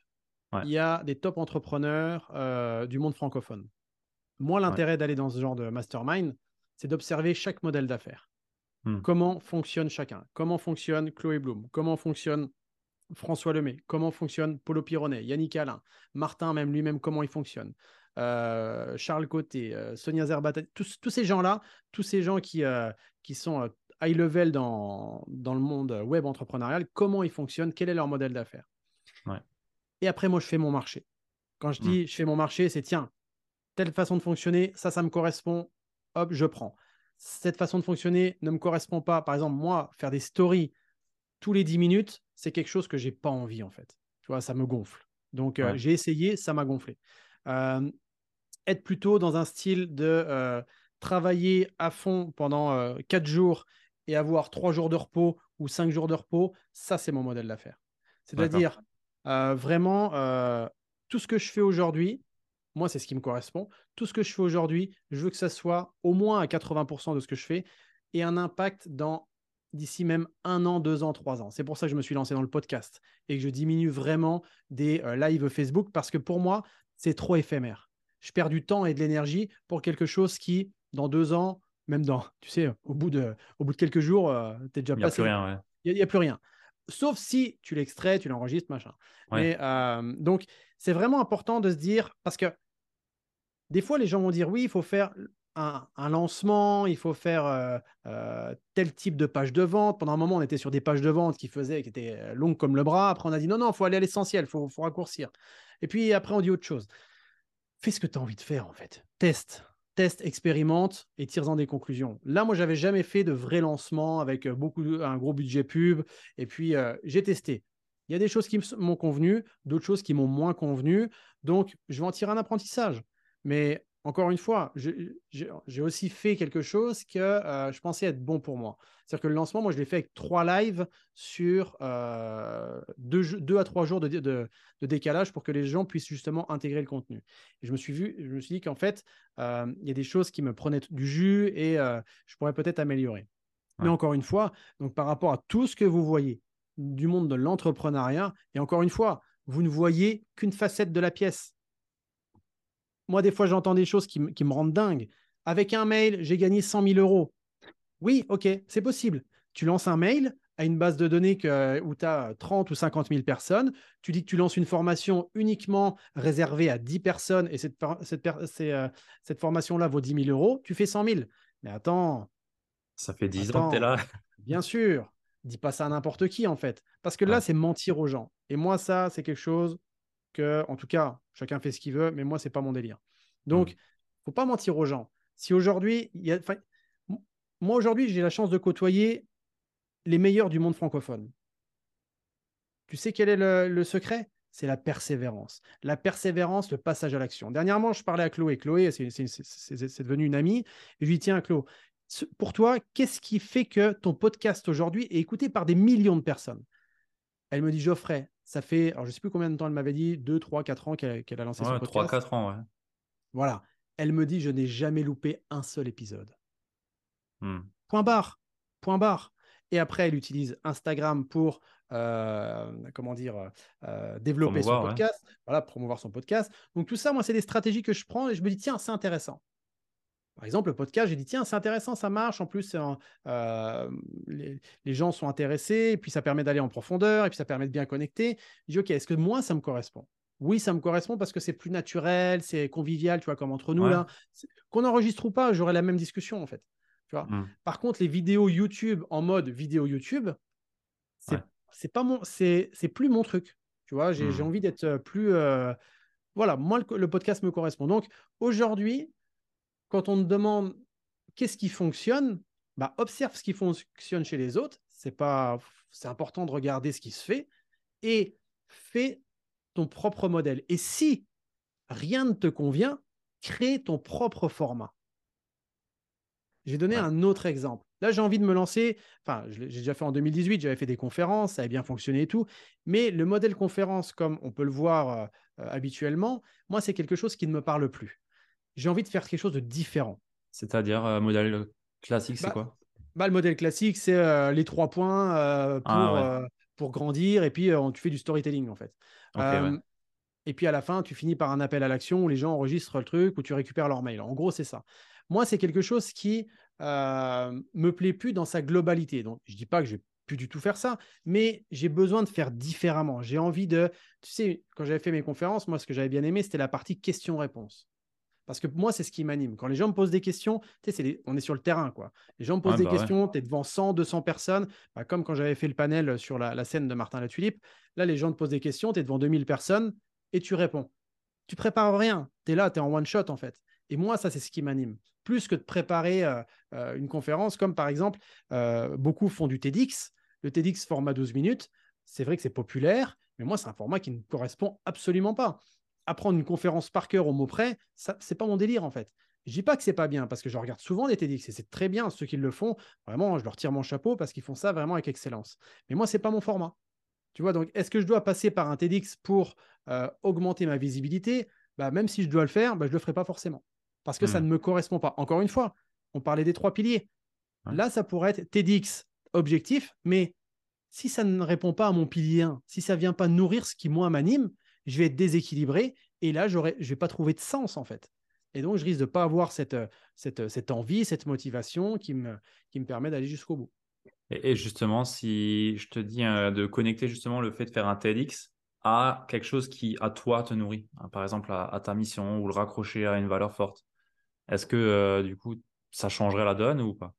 Speaker 1: Ouais.
Speaker 2: Il y a des top entrepreneurs euh, du monde francophone. Moi, l'intérêt d'aller dans ce genre de mastermind, c'est d'observer chaque modèle d'affaires.
Speaker 1: Hmm.
Speaker 2: Comment fonctionne chacun? Comment fonctionne Chloé Bloom Comment fonctionne François Lemay? Comment fonctionne Paulo Pironet Yannick Alain Martin, même lui-même, comment il fonctionne? Euh, Charles Côté, euh, Sonia Zerbat, tous, tous ces gens-là, tous ces gens qui, euh, qui sont euh, high level dans, dans le monde web entrepreneurial, comment ils fonctionnent, quel est leur modèle d'affaires?
Speaker 1: Ouais.
Speaker 2: Et après, moi, je fais mon marché. Quand je
Speaker 1: Mm.
Speaker 2: dis je fais mon marché, c'est tiens, telle façon de fonctionner, ça, ça me correspond, hop, je prends. Cette façon de fonctionner ne me correspond pas. Par exemple, moi, faire des stories tous les 10 minutes, c'est quelque chose que j'ai pas envie, en fait. Tu vois, ça me gonfle. Donc, euh, j'ai essayé, ça m'a gonflé. Euh, être plutôt dans un style de euh, travailler à fond pendant euh, 4 jours et avoir 3 jours de repos ou 5 jours de repos, ça, c'est mon modèle d'affaires. C'est-à-dire, vraiment, tout ce que je fais aujourd'hui, moi, c'est ce qui me correspond. Tout ce que je fais aujourd'hui, je veux que ça soit au moins à 80% de ce que je fais et un impact dans d'ici même un an, deux ans, trois ans. C'est pour ça que je me suis lancé dans le podcast et que je diminue vraiment des euh, lives Facebook parce que pour moi, c'est trop éphémère. Je perds du temps et de l'énergie pour quelque chose qui, dans deux ans, même dans, tu sais, au bout de, au bout de quelques jours, tu es déjà
Speaker 1: Il n'y a
Speaker 2: passé.
Speaker 1: plus rien, ouais.
Speaker 2: Il n'y a, plus rien. Sauf si tu l'extrais, tu l'enregistres, machin.
Speaker 1: Ouais.
Speaker 2: Mais euh, donc, c'est vraiment important de se dire, parce que des fois, les gens vont dire, oui, il faut faire un, lancement, il faut faire euh, euh, tel type de page de vente. Pendant un moment, on était sur des pages de vente qui faisaient, qui étaient euh, longues comme le bras. Après, on a dit, non, non, il faut aller à l'essentiel, il faut, raccourcir. Et puis après, on dit autre chose. Fais ce que tu as envie de faire, en fait. Teste teste, expérimente et tire-en des conclusions. Là, moi, j'avais jamais fait de vrai lancement avec beaucoup un gros budget pub. Et puis, j'ai testé. Il y a des choses qui m'ont convenu, d'autres choses qui m'ont moins convenu. Donc, je vais en tirer un apprentissage. Mais encore une fois, j'ai aussi fait quelque chose que euh, je pensais être bon pour moi. C'est-à-dire que le lancement, moi, je l'ai fait avec trois lives sur euh, deux, deux, à trois jours de, de, de, décalage pour que les gens puissent justement intégrer le contenu. Et je me suis, vu, je me suis dit qu'en fait, euh, il y a des choses qui me prenaient du jus et je pourrais peut-être améliorer. Ouais. Mais encore une fois, donc par rapport à tout ce que vous voyez du monde de l'entrepreneuriat, et encore une fois, vous ne voyez qu'une facette de la pièce. Moi, des fois, j'entends des choses qui, qui me rendent dingue. Avec un mail, j'ai gagné 100 000 euros. Oui, ok, c'est possible. Tu lances un mail à une base de données que, où tu as 30 ou 50 000 personnes. Tu dis que tu lances une formation uniquement réservée à 10 personnes et cette, cette, euh, cette formation-là vaut 10 000 euros. Tu fais 100 000. Mais attends.
Speaker 1: Ça fait 10 attends, ans que tu es là.
Speaker 2: bien sûr. Dis pas ça à n'importe qui, en fait. Parce que là, ouais. c'est mentir aux gens. Et moi, ça, c'est quelque chose que, en tout cas, chacun fait ce qu'il veut, mais moi, c'est pas mon délire. Donc, il mmh. faut pas mentir aux gens. Si aujourd'hui, il y a, moi aujourd'hui, j'ai la chance de côtoyer les meilleurs du monde francophone. Tu sais quel est le, le secret? C'est la persévérance. La persévérance, le passage à l'action. Dernièrement, je parlais à Chloé. Chloé, c'est devenu une amie. Et je lui dis, tiens, Chloé, pour toi, qu'est-ce qui fait que ton podcast aujourd'hui est écouté par des millions de personnes? Elle me dit, Geoffrey, ça fait, alors je ne sais plus combien de temps elle m'avait dit, 2, 3, 4 ans qu'elle qu a lancé
Speaker 1: ouais,
Speaker 2: son podcast.
Speaker 1: 3, 4 ans, ouais.
Speaker 2: Voilà. Elle me dit, je n'ai jamais loupé un seul épisode.
Speaker 1: Hmm.
Speaker 2: Point barre. Point barre. Et après, elle utilise Instagram pour, euh, comment dire, euh, développer
Speaker 1: promouvoir,
Speaker 2: son podcast, ouais. voilà, promouvoir son podcast. Donc tout ça, moi, c'est des stratégies que je prends et je me dis, tiens, c'est intéressant. Par exemple, le podcast, j'ai dit, tiens, c'est intéressant, ça marche. En plus, un, euh, les, les, gens sont intéressés, et puis ça permet d'aller en profondeur, et puis ça permet de bien connecter. Je dis, OK, est-ce que moi, ça me correspond? Oui, ça me correspond parce que c'est plus naturel, c'est convivial, tu vois, comme entre nous,
Speaker 1: ouais.
Speaker 2: là. Qu'on enregistre ou pas, j'aurai la même discussion, en fait. Tu vois
Speaker 1: mm.
Speaker 2: Par contre, les vidéos YouTube en mode vidéo YouTube, c'est ouais. pas mon, c'est plus mon truc. Tu vois, j'ai
Speaker 1: mm.
Speaker 2: envie d'être plus. Euh, voilà, moi, le, le, podcast me correspond. Donc, aujourd'hui, quand on te demande qu'est-ce qui fonctionne, bah, observe ce qui fonctionne chez les autres. C'est pas, c'est important de regarder ce qui se fait. et fais ton propre modèle. Et si rien ne te convient, crée ton propre format. J'ai donné un autre exemple. Là, j'ai envie de me lancer. Enfin, j'ai déjà fait en 2018, j'avais fait des conférences, ça avait bien fonctionné et tout. Mais le modèle conférence, comme on peut le voir euh, euh, habituellement, moi, c'est quelque chose qui ne me parle plus. J'ai envie de faire quelque chose de différent.
Speaker 1: C'est-à-dire, euh, modèle classique, c'est
Speaker 2: bah,
Speaker 1: quoi?
Speaker 2: bah, Le modèle classique, c'est les trois points pour, ah, pour grandir et puis tu fais du storytelling, en fait. Et puis à la fin, tu finis par un appel à l'action où les gens enregistrent le truc, où tu récupères leur mail. En gros, c'est ça. Moi, c'est quelque chose qui euh, me plaît plus dans sa globalité. Donc, je dis pas que je vais plus du tout faire ça, mais j'ai besoin de faire différemment. J'ai envie de, tu sais, quand j'avais fait mes conférences, moi, ce que j'avais bien aimé, c'était la partie questions-réponses. Parce que moi, c'est ce qui m'anime. Quand les gens me posent des questions, tu sais, on est sur le terrain, quoi. Les gens me posent des bah questions, tu es devant 100, 200 personnes, bah, comme quand j'avais fait le panel sur la, la, scène de Martin Latulippe. Là, les gens te posent des questions, tu es devant 2000 personnes et tu réponds. Tu prépares rien. Tu es là, tu es en one shot, en fait. Et moi, ça, c'est ce qui m'anime. Plus que de préparer euh, euh, une conférence, comme par exemple, euh, beaucoup font du TEDx. Le TEDx format 12 minutes, c'est vrai que c'est populaire, mais moi, c'est un format qui ne correspond absolument pas. Apprendre une conférence par cœur au mot près, ça, c'est pas mon délire, en fait. Je dis pas que c'est pas bien, parce que je regarde souvent des TEDx et c'est très bien. Ceux qui le font, vraiment, je leur tire mon chapeau parce qu'ils font ça vraiment avec excellence. Mais moi, c'est pas mon format. Tu vois, donc est-ce que je dois passer par un TEDx pour augmenter ma visibilité? Bah, Même si je dois le faire, bah, je ne le ferai pas forcément parce que ça hmm. ne me correspond pas. Encore une fois, on parlait des trois piliers. Là, ça pourrait être TEDx objectif, mais si ça ne répond pas à mon pilier 1, si ça ne vient pas nourrir ce qui, moi, m'anime, je vais être déséquilibré et là, je ne vais pas trouver de sens, en fait. Et donc, je risque de ne pas avoir cette, envie, cette motivation qui me, qui me permet d'aller jusqu'au bout.
Speaker 1: Et, justement, si je te dis euh, de connecter justement le fait de faire un TEDx à quelque chose qui, à toi, te nourrit, hein, par exemple à, ta mission ou le raccrocher à une valeur forte, est-ce que euh, du coup, ça changerait la donne ou pas?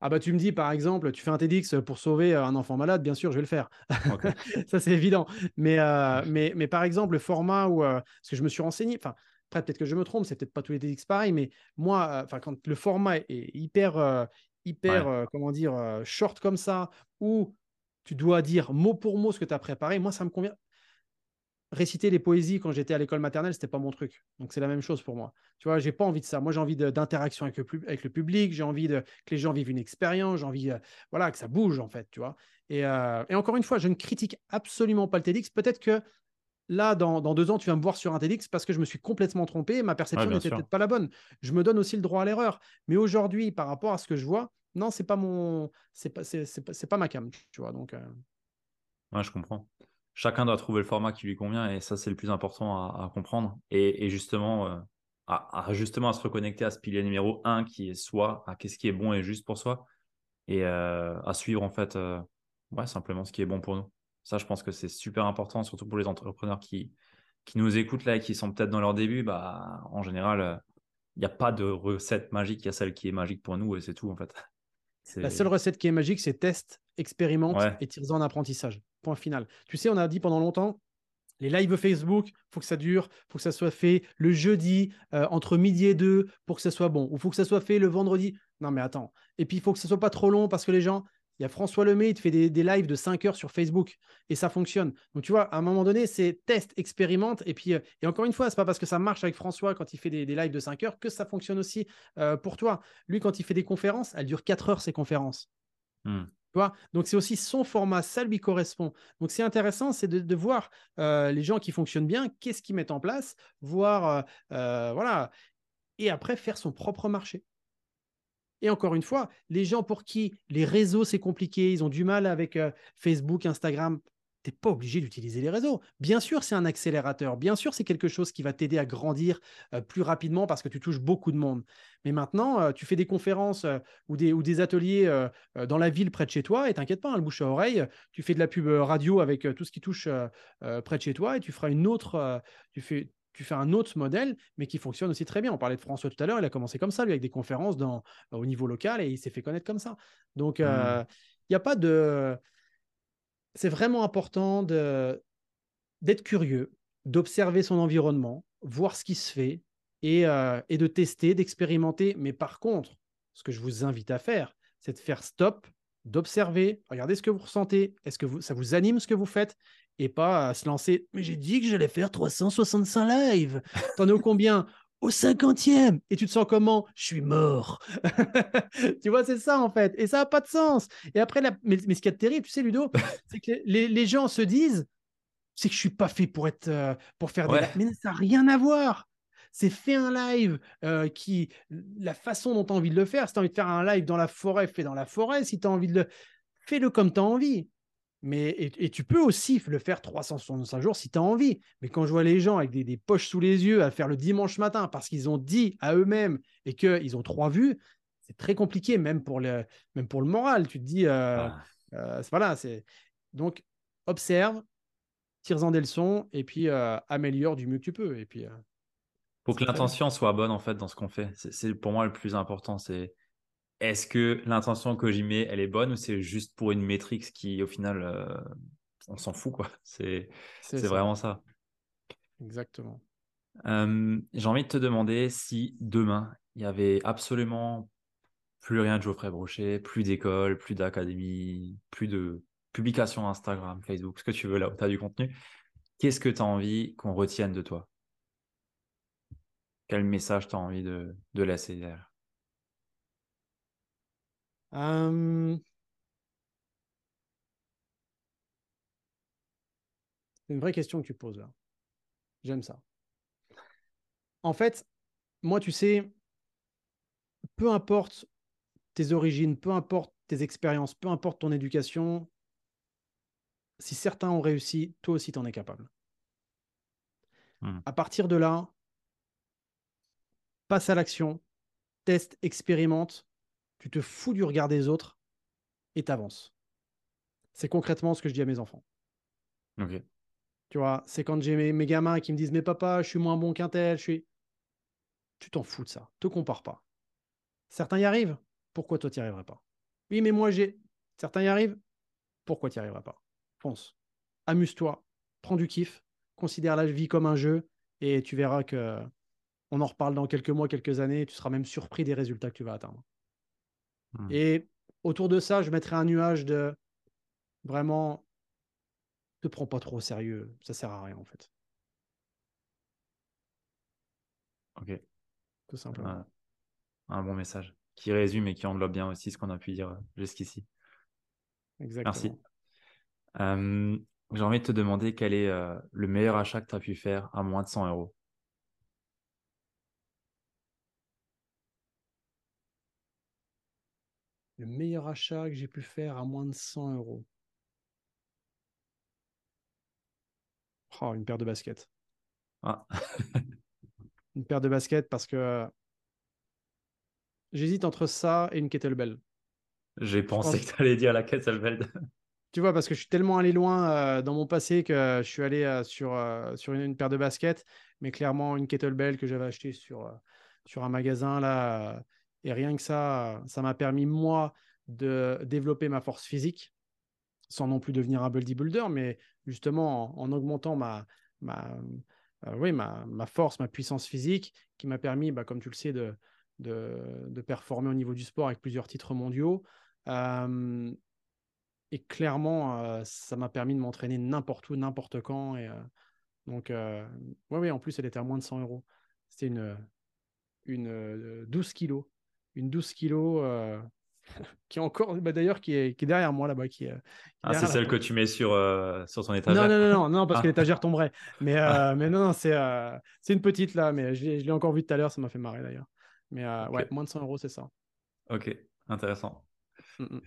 Speaker 2: Ah bah tu me dis par exemple, tu fais un TEDx pour sauver un enfant malade, bien sûr, je vais le faire. ça c'est évident. Mais, euh, mais, mais par exemple, le format où, parce que je me suis renseigné, enfin, après peut-être que je me trompe, c'est peut-être pas tous les TEDx pareil, mais moi, enfin, quand le format est hyper, hyper, euh, comment dire, euh, short comme ça, où tu dois dire mot pour mot ce que tu as préparé, moi, ça me convient. Réciter les poésies quand j'étais à l'école maternelle, c'était pas mon truc. Donc, c'est la même chose pour moi. Tu vois, j'ai pas envie de ça. Moi, j'ai envie d'interaction avec le, avec le public, j'ai envie de, que les gens vivent une expérience, j'ai envie euh, voilà, que ça bouge, en fait, tu vois. Et, et, encore une fois, je ne critique absolument pas le TEDx. Peut-être que là, dans, deux ans, tu vas me voir sur un TEDx parce que je me suis complètement trompé, ma perception n'était peut-être pas la bonne. Je me donne aussi le droit à l'erreur. Mais aujourd'hui, par rapport à ce que je vois, non, c'est pas mon, c'est pas, c'est, pas, pas, ma cam, tu vois. Donc,
Speaker 1: euh. je comprends. Chacun doit trouver le format qui lui convient et ça, c'est le plus important à, comprendre. Et, justement, euh, à, justement à se reconnecter à ce pilier numéro un qui est soi, à qu'est-ce qui est bon et juste pour soi et euh, à suivre en fait, ouais, simplement ce qui est bon pour nous. Ça, je pense que c'est super important, surtout pour les entrepreneurs qui, qui nous écoutent là et qui sont peut-être dans leur début. Bah, en général, il n'y a pas de recette magique, il y a celle qui est magique pour nous et c'est tout en fait.
Speaker 2: La seule recette qui est magique, c'est test, expérimente et tire en apprentissage. Final. Tu sais, on a dit pendant longtemps, les lives Facebook, faut que ça dure, faut que ça soit fait le jeudi euh, entre midi et deux pour que ça soit bon. Ou faut que ça soit fait le vendredi. Non mais attends. Et puis il faut que ça soit pas trop long parce que les gens, il y a François Lemay, il te fait des, lives de 5 heures sur Facebook et ça fonctionne. Donc, tu vois, à un moment donné, c'est test, expérimente. Et puis, euh, et encore une fois, c'est pas parce que ça marche avec François quand il fait des, lives de 5 heures que ça fonctionne aussi euh, pour toi. Lui, quand il fait des conférences, elles durent 4 heures, ces conférences. Hmm. Donc, c'est aussi son format, ça lui correspond. Donc, c'est intéressant, c'est de, voir euh, les gens qui fonctionnent bien, qu'est-ce qu'ils mettent en place, voir, voilà, et après faire son propre marché. Et encore une fois, les gens pour qui les réseaux, c'est compliqué, ils ont du mal avec euh, Facebook, Instagram, tu n'es pas obligé d'utiliser les réseaux. Bien sûr, c'est un accélérateur. Bien sûr, c'est quelque chose qui va t'aider à grandir euh, plus rapidement parce que tu touches beaucoup de monde. Mais maintenant, euh, tu fais des conférences ou, des, ou des ateliers dans la ville près de chez toi et t'inquiète pas, hein, le bouche à oreille, tu fais de la pub radio avec tout ce qui touche près de chez toi et tu feras une autre, tu fais, tu fais un autre modèle, mais qui fonctionne aussi très bien. On parlait de François tout à l'heure, il a commencé comme ça, lui, avec des conférences dans, au niveau local, et il s'est fait connaître comme ça. Donc, euh, mmh. il n'y a pas de... C'est vraiment important d'être curieux, d'observer son environnement, voir ce qui se fait, et, euh, et de tester, d'expérimenter. Mais par contre, ce que je vous invite à faire, c'est de faire stop, d'observer, regardez ce que vous ressentez, est-ce que vous, ça vous anime ce que vous faites? Et pas à se lancer. Mais j'ai dit que j'allais faire 365 lives. T'en es combien? Au cinquantième. Et tu te sens comment? Je suis mort. tu vois, c'est ça en fait. Et ça n'a pas de sens. Et après, mais, ce qui est terrible, tu sais, Ludo, c'est que les, gens se disent c'est que je suis pas fait pour être euh, pour faire des mais ça n'a rien à voir c'est fait un live euh, qui la façon dont tu as envie de le faire si tu as envie de faire un live dans la forêt fais dans la forêt si tu as envie de le fais-le comme tu as envie mais, et, tu peux aussi le faire 365 jours si tu as envie. Mais quand je vois les gens avec des, poches sous les yeux à faire le dimanche matin parce qu'ils ont dit à eux-mêmes et qu'ils ont trois vues, c'est très compliqué, même pour, le, même pour le moral. Tu te dis, euh, ah. euh, voilà, c'est. Donc, observe, tire-en des leçons et puis euh, améliore du mieux que tu peux. Et puis.
Speaker 1: pour que l'intention soit bonne, en fait, dans ce qu'on fait. C'est pour moi le plus important. C'est est-ce que l'intention que j'y mets, elle est bonne ou c'est juste pour une métrique qui, au final, euh, on s'en fout, quoi. C'est vraiment ça.
Speaker 2: Exactement.
Speaker 1: J'ai envie de te demander si demain, il y avait absolument plus rien de Geoffrey Brochet, plus d'école, plus d'académie, plus de publications Instagram, Facebook, ce que tu veux là où tu as du contenu. Qu'est-ce que tu as envie qu'on retienne de toi? Quel message tu as envie de, de laisser derrière?
Speaker 2: C'est une vraie question que tu poses là. J'aime ça. En fait, moi, tu sais, peu importe tes origines, peu importe tes expériences, peu importe ton éducation, si certains ont réussi, toi aussi, tu en es capable. Mmh. À partir de là, passe à l'action, teste, expérimente, tu te fous du regard des autres et t'avances. C'est concrètement ce que je dis à mes enfants.
Speaker 1: Ok.
Speaker 2: Tu vois, c'est quand j'ai mes, gamins qui me disent Mais papa, je suis moins bon qu'un tel, je suis. Tu t'en fous de ça. Te compare pas. Certains y arrivent. Pourquoi toi, tu n'y arriverais pas? Oui, mais moi, j'ai. Certains y arrivent. Pourquoi tu n'y arriverais pas? Fonce. Amuse-toi. Prends du kiff. Considère la vie comme un jeu. Et tu verras que. On en reparle dans quelques mois, quelques années. tu seras même surpris des résultats que tu vas atteindre. Hmm. Et autour de ça, je mettrai un nuage de vraiment, te prends pas trop au sérieux, ça sert à rien en fait.
Speaker 1: Ok.
Speaker 2: Tout simplement.
Speaker 1: Un, bon message qui résume et qui englobe bien aussi ce qu'on a pu dire euh, jusqu'ici.
Speaker 2: Exactement.
Speaker 1: Merci. Euh, j'ai envie de te demander quel est euh, le meilleur achat que tu as pu faire à moins de 100 euros.
Speaker 2: Le meilleur achat que j'ai pu faire à moins de 100 euros. Oh, une paire de baskets.
Speaker 1: Ah.
Speaker 2: une paire de baskets parce que j'hésite entre ça et une kettlebell.
Speaker 1: J'ai pensé que tu allais dire la kettlebell.
Speaker 2: tu vois, parce que je suis tellement allé loin euh, dans mon passé que je suis allé euh, sur, euh, sur une, paire de baskets, mais clairement une kettlebell que j'avais achetée sur, sur un magasin là et rien que ça, ça m'a permis, moi, de développer ma force physique, sans non plus devenir un bodybuilder, mais justement en, augmentant ma, euh, oui, ma, force, ma puissance physique, qui m'a permis, bah, comme tu le sais, de, de, performer au niveau du sport avec plusieurs titres mondiaux. Euh, et clairement, euh, ça m'a permis de m'entraîner n'importe où, n'importe quand. Et, donc, oui, oui, en plus, elle était à moins de 100 euros. C'était une, une 12 kilos une 12 kilos euh, qui est encore, bah, d'ailleurs, qui est, qui est, derrière moi là-bas. Qui,
Speaker 1: ah, c'est celle que tu mets sur, euh, sur son étagère
Speaker 2: Non, non, non, non, parce que ah. l'étagère tomberait. Mais, euh, ah. mais non, non c'est c'est une petite là, mais je l'ai encore vue tout à l'heure, ça m'a fait marrer d'ailleurs. Mais ouais, moins de 100 euros, c'est ça.
Speaker 1: Ok, intéressant. Mm,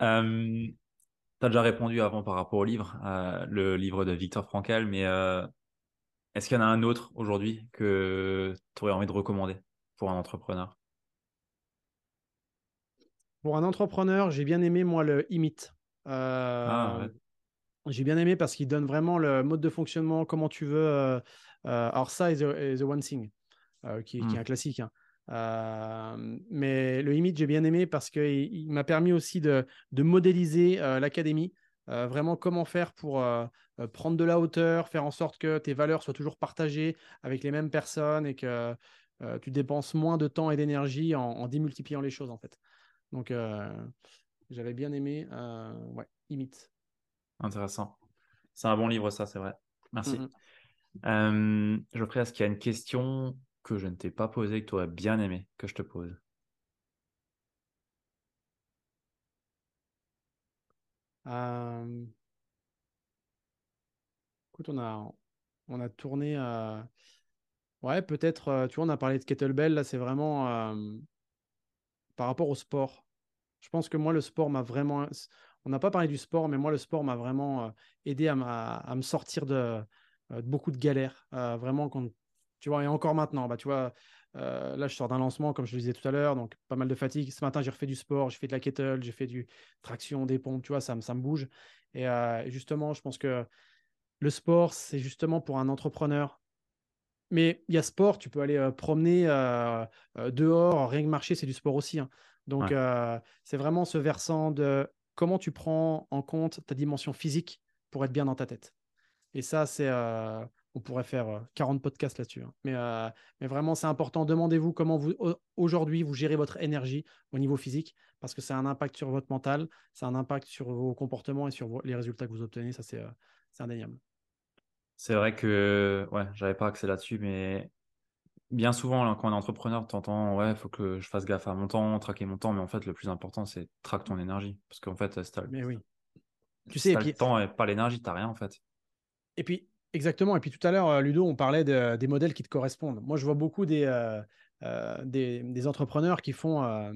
Speaker 1: mm. tu as déjà répondu avant par rapport au livre, le livre de Victor Frankel, mais est-ce qu'il y en a un autre aujourd'hui que tu aurais envie de recommander pour un entrepreneur?
Speaker 2: Pour un entrepreneur, j'ai bien aimé, moi, le Imit. Euh, ah, j'ai bien aimé parce qu'il donne vraiment le mode de fonctionnement, comment tu veux. Euh, euh, alors, ça is the, one thing, qui, est hmm. un classique. Hein. mais le Imit, j'ai bien aimé parce qu'il m'a permis aussi de, de modéliser l'académie. vraiment comment faire pour prendre de la hauteur, faire en sorte que tes valeurs soient toujours partagées avec les mêmes personnes et que tu dépenses moins de temps et d'énergie en, en, démultipliant les choses en fait. Donc, euh, j'avais bien aimé. Euh, ouais, Imite.
Speaker 1: Intéressant. C'est un bon livre, ça, c'est vrai. Merci.
Speaker 2: Mhm.
Speaker 1: Euh, Geoffrey, est-ce qu'il y a une question que je ne t'ai pas posée, que tu aurais bien aimé que je te pose?
Speaker 2: Euh, Écoute, on a, on a tourné. euh, Ouais, peut-être, tu vois, on a parlé de kettlebell, là, c'est vraiment euh, par rapport au sport. Je pense que moi, le sport m'a vraiment. On n'a pas parlé du sport, mais moi, le sport m'a vraiment euh, aidé à, me sortir de, euh, beaucoup de galères. Euh, vraiment, quand, tu vois, et encore maintenant, bah, tu vois, là, je sors d'un lancement, comme je le disais tout à l'heure, donc pas mal de fatigue. Ce matin, j'ai refait du sport, j'ai fait de la kettle, j'ai fait du traction, des pompes, tu vois, ça, me- ça me bouge. Et justement, je pense que le sport, c'est justement pour un entrepreneur. Mais il y a sport, tu peux aller promener dehors, rien que marcher, c'est du sport aussi. hein. Donc,
Speaker 1: Ouais.
Speaker 2: euh, c'est vraiment ce versant de comment tu prends en compte ta dimension physique pour être bien dans ta tête. Et ça, c'est, euh, on pourrait faire euh, 40 podcasts là-dessus. hein. Mais, euh, mais vraiment, c'est important. Demandez-vous comment vous, au- aujourd'hui, vous gérez votre énergie au niveau physique, parce que ça a un impact sur votre mental, ça a un impact sur vos comportements et sur vos- les résultats que vous obtenez. Ça, c'est euh, c'est indéniable.
Speaker 1: C'est vrai que, ouais, j'avais pas accès là-dessus, mais bien souvent, là, quand on est entrepreneur, t'entends, ouais, faut que je fasse gaffe à mon temps, traquer mon temps, mais en fait, le plus important, c'est traque ton énergie. Parce qu'en fait, le,
Speaker 2: Mais oui. Tu sais, et
Speaker 1: le temps et pas l'énergie, t'as rien, en fait.
Speaker 2: Et puis, exactement. Et puis tout à l'heure, euh, Ludo, on parlait de- des modèles qui te correspondent. Moi, je vois beaucoup des, euh, euh, des, des entrepreneurs qui font euh,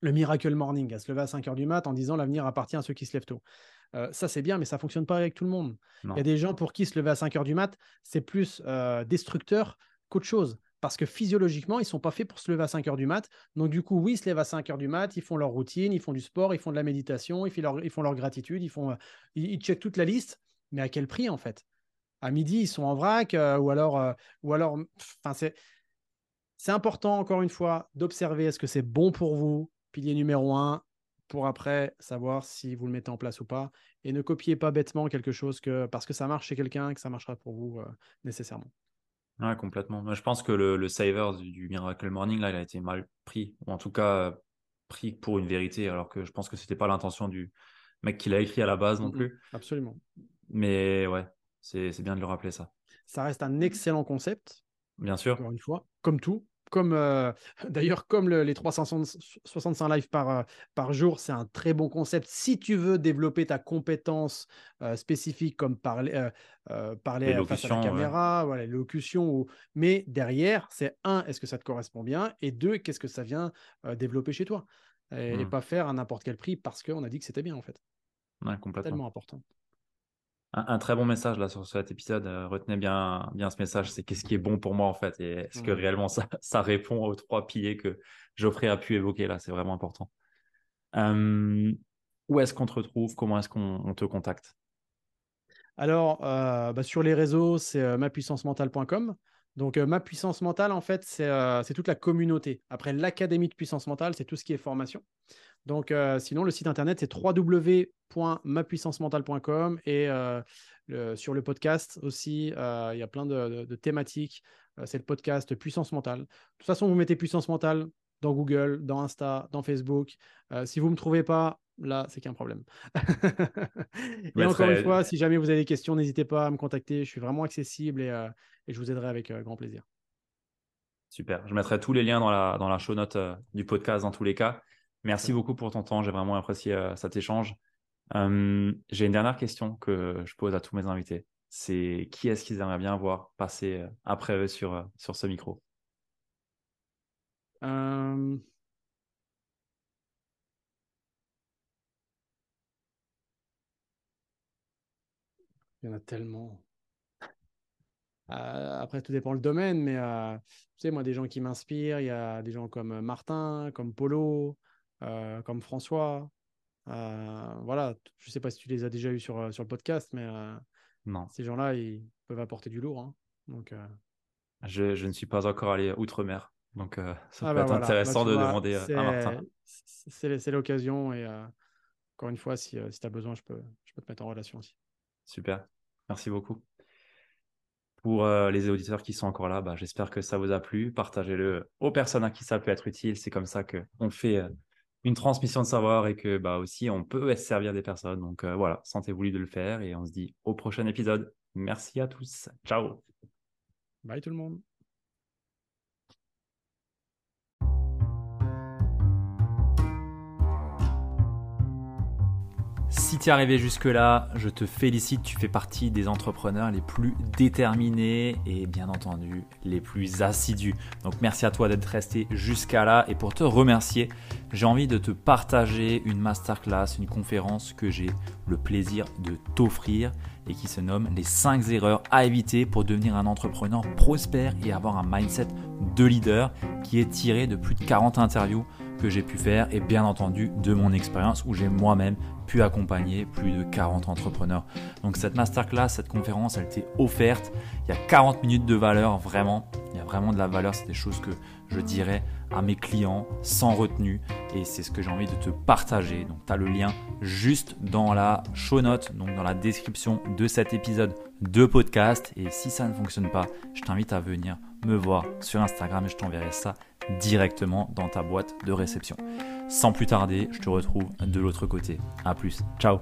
Speaker 2: le miracle morning, à se lever à 5 heures du mat en disant l'avenir appartient à ceux qui se lèvent tôt. Euh, ça, c'est bien, mais ça fonctionne pas avec tout le monde. Il y a des gens pour qui se lever à 5 heures du mat, c'est plus euh, destructeur qu'autre chose. Parce que physiologiquement, ils sont pas faits pour se lever à 5 heures du mat. Donc, du coup, oui, ils se lèvent à 5 heures du mat, ils font leur routine, ils font du sport, ils font de la méditation, ils font leur, gratitude, ils, font, euh, ils, checkent toute la liste. Mais à quel prix, en fait? À midi, ils sont en vrac, euh, ou alors, euh, ou alors, c'est, c'est important, encore une fois, d'observer est-ce que c'est bon pour vous, pilier numéro un, pour après savoir si vous le mettez en place ou pas, et ne copiez pas bêtement quelque chose que parce que ça marche chez quelqu'un, que ça marchera pour vous nécessairement.
Speaker 1: Ouais, complètement. Moi, je pense que le, le saver du, du Miracle Morning, là, il a été mal pris, ou en tout cas euh, pris pour une vérité, alors que je pense que c'était pas l'intention du mec qui l'a écrit à la base non plus.
Speaker 2: Absolument.
Speaker 1: Mais ouais, c'est c'est bien de le rappeler ça.
Speaker 2: Ça reste un excellent concept,
Speaker 1: Bien sûr.
Speaker 2: encore une fois, comme tout. Comme euh, d'ailleurs, comme le- les 365 lives par, euh, par jour, c'est un très bon concept. Si tu veux développer ta compétence euh, spécifique, comme parler, parler face à la
Speaker 1: ouais.
Speaker 2: caméra, voilà, l'élocution, ou... mais derrière, c'est un, est-ce que ça te correspond bien? Et deux, qu'est-ce que ça vient développer chez toi? Et, et
Speaker 1: Mm.
Speaker 2: pas faire à n'importe quel prix parce qu'on a dit que c'était bien, en fait.
Speaker 1: Ouais, complètement.
Speaker 2: Tellement important.
Speaker 1: Un, un très bon message là sur cet épisode. euh, retenez bien, bien ce message. C'est qu'est-ce qui est bon pour moi en fait. Et est-ce que
Speaker 2: Mhm.
Speaker 1: réellement ça, ça répond aux trois piliers que Geoffrey a pu évoquer là. C'est vraiment important. Euh, où est-ce qu'on te retrouve? Comment est-ce qu'on on te contacte?
Speaker 2: Alors, euh, bah, sur les réseaux, c'est euh, mapuissancementale.com. Donc, euh, ma puissance mentale, en fait, c'est euh, c'est toute la communauté. Après, l'académie de puissance mentale, c'est tout ce qui est formation. Donc, euh, sinon, le site internet, c'est www.mapuissancementale.com. Et sur le podcast aussi, il y a plein de, de- thématiques. C'est le podcast Puissance mentale. De toute façon, vous mettez puissance mentale dans Google, dans Insta, dans Facebook. Euh, si vous ne me trouvez pas, là, c'est qu'il y a un problème. et encore une fois, si jamais vous avez des questions, n'hésitez pas à me contacter. Je suis vraiment accessible et, euh, et je vous aiderai avec euh, grand plaisir.
Speaker 1: Super. Je mettrai tous les liens dans la, dans la show note du podcast dans tous les cas. Merci beaucoup pour ton temps. J'ai vraiment apprécié cet échange. J'ai une dernière question que je pose à tous mes invités. C'est qui est-ce qu'ils aimeraient bien voir passer après eux sur, sur ce micro?
Speaker 2: Euh, Il y en a tellement. Euh, après, tout dépend le domaine, mais euh, tu sais, moi, des gens qui m'inspirent, il y a des gens comme Martin, comme Polo, euh, comme François. Euh, voilà, je sais pas si tu les as déjà eus sur, euh, sur le podcast, mais euh,
Speaker 1: Non.
Speaker 2: ces gens-là, ils peuvent apporter du lourd. hein. Donc, euh,
Speaker 1: Je, je ne suis pas encore allé outre-mer, donc euh, ça
Speaker 2: ah
Speaker 1: peut
Speaker 2: bah
Speaker 1: être
Speaker 2: voilà,
Speaker 1: intéressant
Speaker 2: bah,
Speaker 1: de
Speaker 2: vois,
Speaker 1: demander à Martin.
Speaker 2: c'est- l'occasion et euh, encore une fois, si, euh, si tu as besoin, je peux, je peux te mettre en relation aussi.
Speaker 1: Super, merci beaucoup. Pour euh, les auditeurs qui sont encore là, bah, j'espère que ça vous a plu. Partagez-le aux personnes à qui ça peut être utile. C'est comme ça qu'on fait une transmission de savoir et que bah aussi on peut servir des personnes. Donc voilà, sentez-vous libre de le faire et on se dit au prochain épisode. Merci à tous. Ciao.
Speaker 2: Bye tout le monde.
Speaker 3: Si tu es arrivé jusque-là, je te félicite, tu fais partie des entrepreneurs les plus déterminés et bien entendu les plus assidus. Donc merci à toi d'être resté jusqu'à là et pour te remercier, j'ai envie de te partager une masterclass, une conférence que j'ai le plaisir de t'offrir et qui se nomme les 5 erreurs à éviter pour devenir un entrepreneur prospère et avoir un mindset de leader qui est tiré de plus de 40 interviews que j'ai pu faire et bien entendu de mon expérience où j'ai moi-même pu accompagner plus de 40 entrepreneurs. Donc cette masterclass, cette conférence, elle t'est offerte. Il y a 40 minutes de valeur, vraiment. Il y a vraiment de la valeur. C'est des choses que je dirais à mes clients sans retenue. Et c'est ce que j'ai envie de te partager. Donc tu as le lien juste dans la show note, donc dans la description de cet épisode de podcast. Et si ça ne fonctionne pas, je t'invite à venir me voir sur Instagram et je t'enverrai ça directement dans ta boîte de réception. Sans plus tarder, je te retrouve de l'autre côté. A plus, ciao